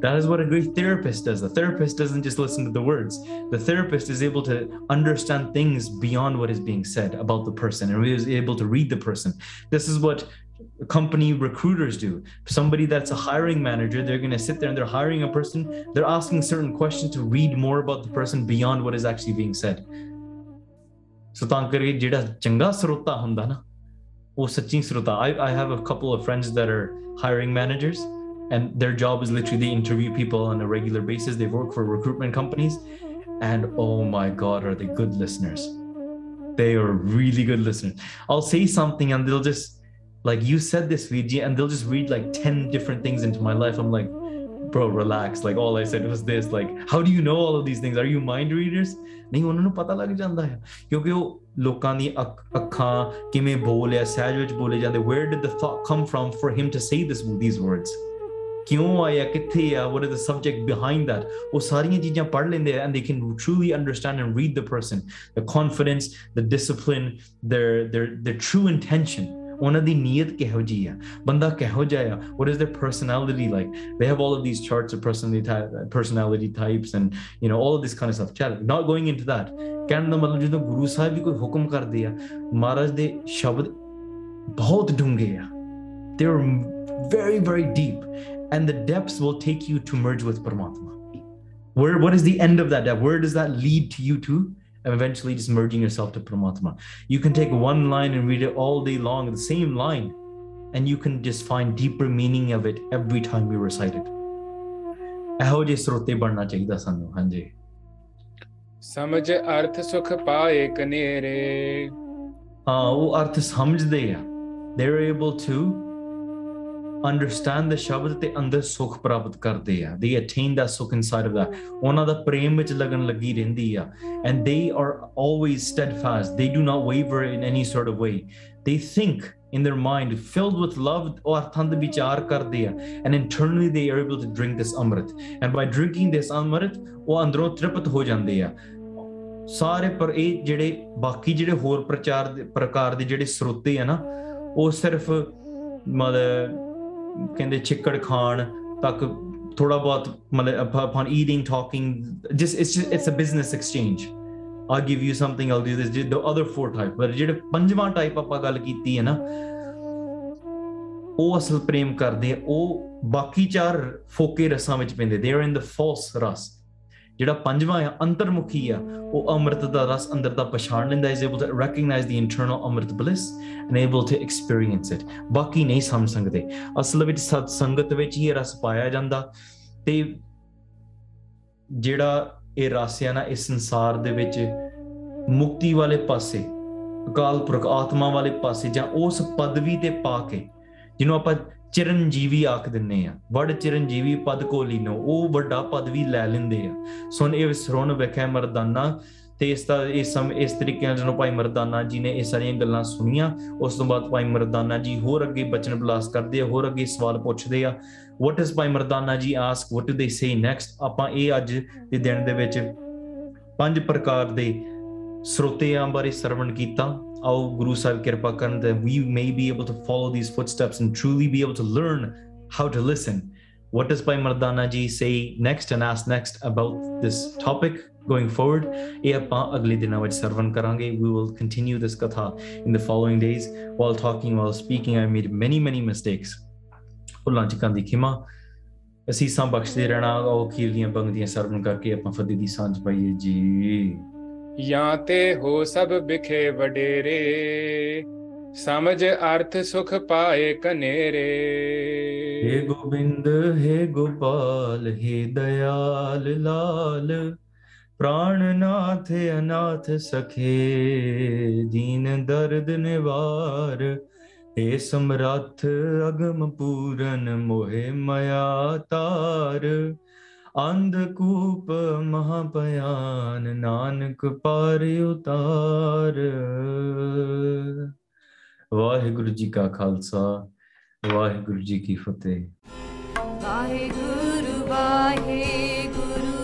That is what a great therapist does. The therapist doesn't just listen to the words. The therapist is able to understand things beyond what is being said about the person and he is able to read the person. This is what company recruiters do somebody that's a hiring manager they're going to sit there and they're hiring a person they're asking certain questions to read more about the person beyond what is actually being said ਸੋ ਤਾਂ ਕਰਕੇ ਜਿਹੜਾ ਚੰਗਾ ਸਰੋਤਾ ਹੁੰਦਾ ਨਾ ਉਹ ਸੱਚੀ ਸਰੋਤਾ I, I have a couple of friends that are hiring managers and their job is literally they interview people on a regular basis they work for recruitment companies and oh my god are they good listeners they are really good listeners i'll say something and they'll just like you said this Vijay, and they'll just read like 10 different things into my life i'm like bro relax like all i said was this like how do you know all of these things are you mind readers ਨਹੀਂ ਉਹਨਾਂ ਨੂੰ ਪਤਾ ਲੱਗ ਜਾਂਦਾ ਹੈ ਕਿਉਂਕਿ ਉਹ ਲੋਕਾਂ ਦੀ ਅੱਖਾਂ ਕਿਵੇਂ ਬੋਲਿਆ ਸਹਿਜ ਵਿੱਚ ਬੋਲੇ ਜਾਂਦੇ where did the thought come from for him to say this these words ਕਿਉਂ ਆਇਆ ਕਿੱਥੇ ਆ what is the subject behind that ਉਹ ਸਾਰੀਆਂ ਚੀਜ਼ਾਂ ਪੜ੍ਹ ਲੈਂਦੇ ਆ and they can truly understand and read the person the confidence the discipline their their their true intention ਉਹਨਾਂ ਦੀ ਨੀਅਤ ਕਿਹੋ ਜੀ ਆ ਬੰਦਾ ਕਿਹੋ ਜਿਹਾ ਆ what is their personality like they have all of these charts of personality type, personality types and you know all of this kind of stuff Chad, not going into that ਕਹਿਣ ਦਾ ਮਤਲਬ ਜਦੋਂ ਗੁਰੂ ਸਾਹਿਬ ਵੀ ਕੋਈ ਹੁਕਮ ਕਰਦੇ ਆ ਮਹਾਰਾਜ ਦੇ ਸ਼ਬਦ ਬਹੁਤ ਡੂੰਘੇ ਆ they are very very deep and the depths will take you to merge with Paramatma where what is the end of that depth where does that lead to you to and eventually just merging yourself to Paramatma. You can take one line and read it all day long, the same line, and you can just find deeper meaning of it every time you recite it. ਇਹੋ ਜਿਹੇ ਸਰੋਤੇ ਬਣਨਾ ਚਾਹੀਦਾ ਸਾਨੂੰ ਹਾਂਜੀ ਸਮਝ ਅਰਥ ਸੁਖ ਪਾਏ ਕਨੇਰੇ ਹਾਂ ਉਹ ਅਰਥ ਸਮਝਦੇ ਆ they are able to understand the ਸ਼ਬਦ ਤੇ ਅੰਦਰ ਸੁਖ ਪ੍ਰਾਪਤ ਕਰਦੇ ਆ they attain that ਸੁਖ inside of that ਉਹਨਾਂ ਦਾ ਪ੍ਰੇਮ ਵਿੱਚ ਲਗਨ ਲੱਗੀ ਰਹਿੰਦੀ ਆ and they are always steadfast they do not waver in any sort of way they think in their mind filled with love ਉਹ ਅਰਥਾਂ ਦੇ ਵਿਚਾਰ ਕਰਦੇ ਆ and internally they are able to drink this amrit and by drinking this amrit ਉਹ ਅੰਦਰੋਂ ਤ੍ਰਿਪਤ ਹੋ ਜਾਂਦੇ ਆ ਸਾਰੇ ਪਰ ਇਹ ਜਿਹੜੇ ਬਾਕੀ ਜਿਹੜੇ ਹੋਰ ਪ੍ਰਚਾਰ ਦੇ ਪ੍ਰਕਾਰ ਦੇ ਜਿਹੜੇ ਸਰੋਤੇ ਆ ਨਾ ਉਹ ਸਿਰਫ ਮਤਲਬ ਕਹਿੰਦੇ ਚਿੱਕੜ ਖਾਣ ਤੱਕ ਥੋੜਾ ਬਹੁਤ ਮਤਲਬ upon eating talking just it's it's uh business exchange I give you something all this ਜਿਸ ਦ ਅਦਰ ਫੋਰ ਟਾਈਪ ਪਰ ਜਿਹੜਾ ਪੰਜਵਾਂ ਟਾਈਪ ਆਪਾਂ ਗੱਲ ਕੀਤੀ ਹੈ ਨਾ, ਉਹ ਅਸਲ ਪ੍ਰੇਮ ਕਰਦੇ ਉਹ ਬਾਕੀ ਚਾਰ ਫੋਕੇ ਰਸਾਂ ਵਿੱਚ ਪੈਂਦੇ they are in the false ਰਸ ਜਿਹੜਾ ਪੰਜਵਾਂ ਆ ਅੰਤਰਮੁਖੀ ਆ, ਉਹ ਅੰਮ੍ਰਿਤ ਦਾ ਰਸ ਅੰਦਰ ਦਾ ਪਛਾਣ ਲੈਂਦਾ is able to recognize the internal Amrit bliss and able to experience it. ਬਾਕੀ ਨਹੀਂ ਸਮਝ ਸਕਦੇ। ਅਸਲ ਵਿੱਚ ਸਤ ਸੰਗਤ ਵਿੱਚ ਹੀ ਇਹ ਰਸ ਪਾਇਆ ਜਾਂਦਾ ਤੇ ਜਿਹੜਾ ਇਹ ਰਸ ਆ ਨਾ ਇਸ ਸੰਸਾਰ ਦੇ ਵਿੱਚ ਮੁਕਤੀ ਵਾਲੇ ਪਾਸੇ, ਅਕਾਲ ਪੁਰਖ ਆਤਮਾ ਵਾਲੇ ਪਾਸੇ ਜਾਂ ਉਸ ਪਦਵੀ ਤੇ ਪਾ ਕੇ, ਜਿਹਨੂੰ ਆਪਾਂ ਚਿਰੰਜੀਵੀ ਆਖ ਦਿੰਨੇ ਆ। ਵੜ ਚਿਰੰਜੀਵੀ ਪਦ ਕੋ ਲੀਨੋ, ਉਹ ਵੱਡਾ ਪਦ ਵੀ ਲੈ ਲੈਂਦੇ ਆ। ਸੁਣ ਇਹ ਸਰੋਣ ਵੇਖਿਆ ਮਰਦਾਨਾ, ਤੇ ਇਸ ਦਾ ਇਸ ਸਮ ਇਸ ਤਰੀਕੇ ਨਾਲ ਜਦੋਂ ਭਾਈ ਮਰਦਾਨਾ ਜੀ ਨੇ ਇਹ ਸਾਰੀਆਂ ਗੱਲਾਂ ਸੁਣੀਆਂ, ਉਸ ਤੋਂ ਬਾਅਦ ਭਾਈ ਮਰਦਾਨਾ ਜੀ ਹੋਰ ਅੱਗੇ ਬਚਨ ਬਲਾਸ ਕਰਦੇ ਆ, ਹੋਰ ਅੱਗੇ ਸਵਾਲ ਪੁੱਛਦੇ ਆ ਵਾਟ ਇਜ਼ ਭਾਈ ਮਰਦਾਨਾ ਜੀ ਆਸਕ ਵਾਟ ਡੂ ਦੇ ਸੇ ਨੈਕਸਟ ਆਪਾਂ ਇਹ ਅੱਜ ਦੇ ਦਿਨ ਦੇ ਵਿੱਚ ਪੰਜ ਪ੍ਰਕਾਰ ਦੇ ਸਰੋਤਿਆਂ ਬਾਰੇ ਸਰਵਣ ਕੀਤਾ। ਆਓ ਗੁਰੂ ਸਾਹਿਬ ਕਿਰਪਾ ਕਰਨ that we may be able to follow these footsteps and truly be able to learn how to listen what does Bhai Mardana ji say next and ask next about this topic going forward ਇਹ ਆਪਾਂ ਅਗਲੇ ਦਿਨਾਂ ਵਿੱਚ ਸਰਵਣ ਕਰਾਂਗੇ we will continue this katha in the following days while talking while speaking I made many many mistakes ਭੁੱਲਾਂ ਚੁੱਕਾਂ ਦੀ ਖਿਮਾ ਅਸੀਸਾਂ ਬਖਸ਼ਦੇ ਰਹਿਣਾ ਉਹ ਅਖੀਰਲੀਆਂ ਪੰਕਤੀਆਂ ਸਰਵਣ ਕਰਕੇ ਆਪਾਂ ਫਤਿਹ ਦੀ ਸਾਂਝ ਪਾਈਏ ਜੀ ਜਾਂ ਤੇ ਹੋ ਸਭ ਬਿਖੇ ਵਡੇਰੇ ਸਮਝ ਅਰਥ ਸੁਖ ਪਾਏ ਕਨੇਰੇ हे गोविंद हे गोपाल हे दयाल लाल प्राणनाथ अनाथ सखे दीन दर्द निवार हे समरथ अगम पूरन मोहे मया तार ਅੰਧਕੂਪ ਮਹਾਪਿਆਨ ਨਾਨਕ ਪਾਰ ਉਤਾਰ। ਵਾਹਿਗੁਰੂ ਜੀ ਕਾ ਖਾਲਸਾ, ਵਾਹਿਗੁਰੂ ਜੀ ਕੀ ਫਤਿਹ। ਵਾਹਿਗੁਰੂ ਵਾਹਿਗੁਰੂ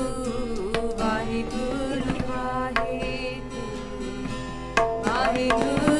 ਵਾਹਿਗੁਰੂ ਵਾਹਿਗੁਰੂ। ਵਾਹਿਗੁਰੂ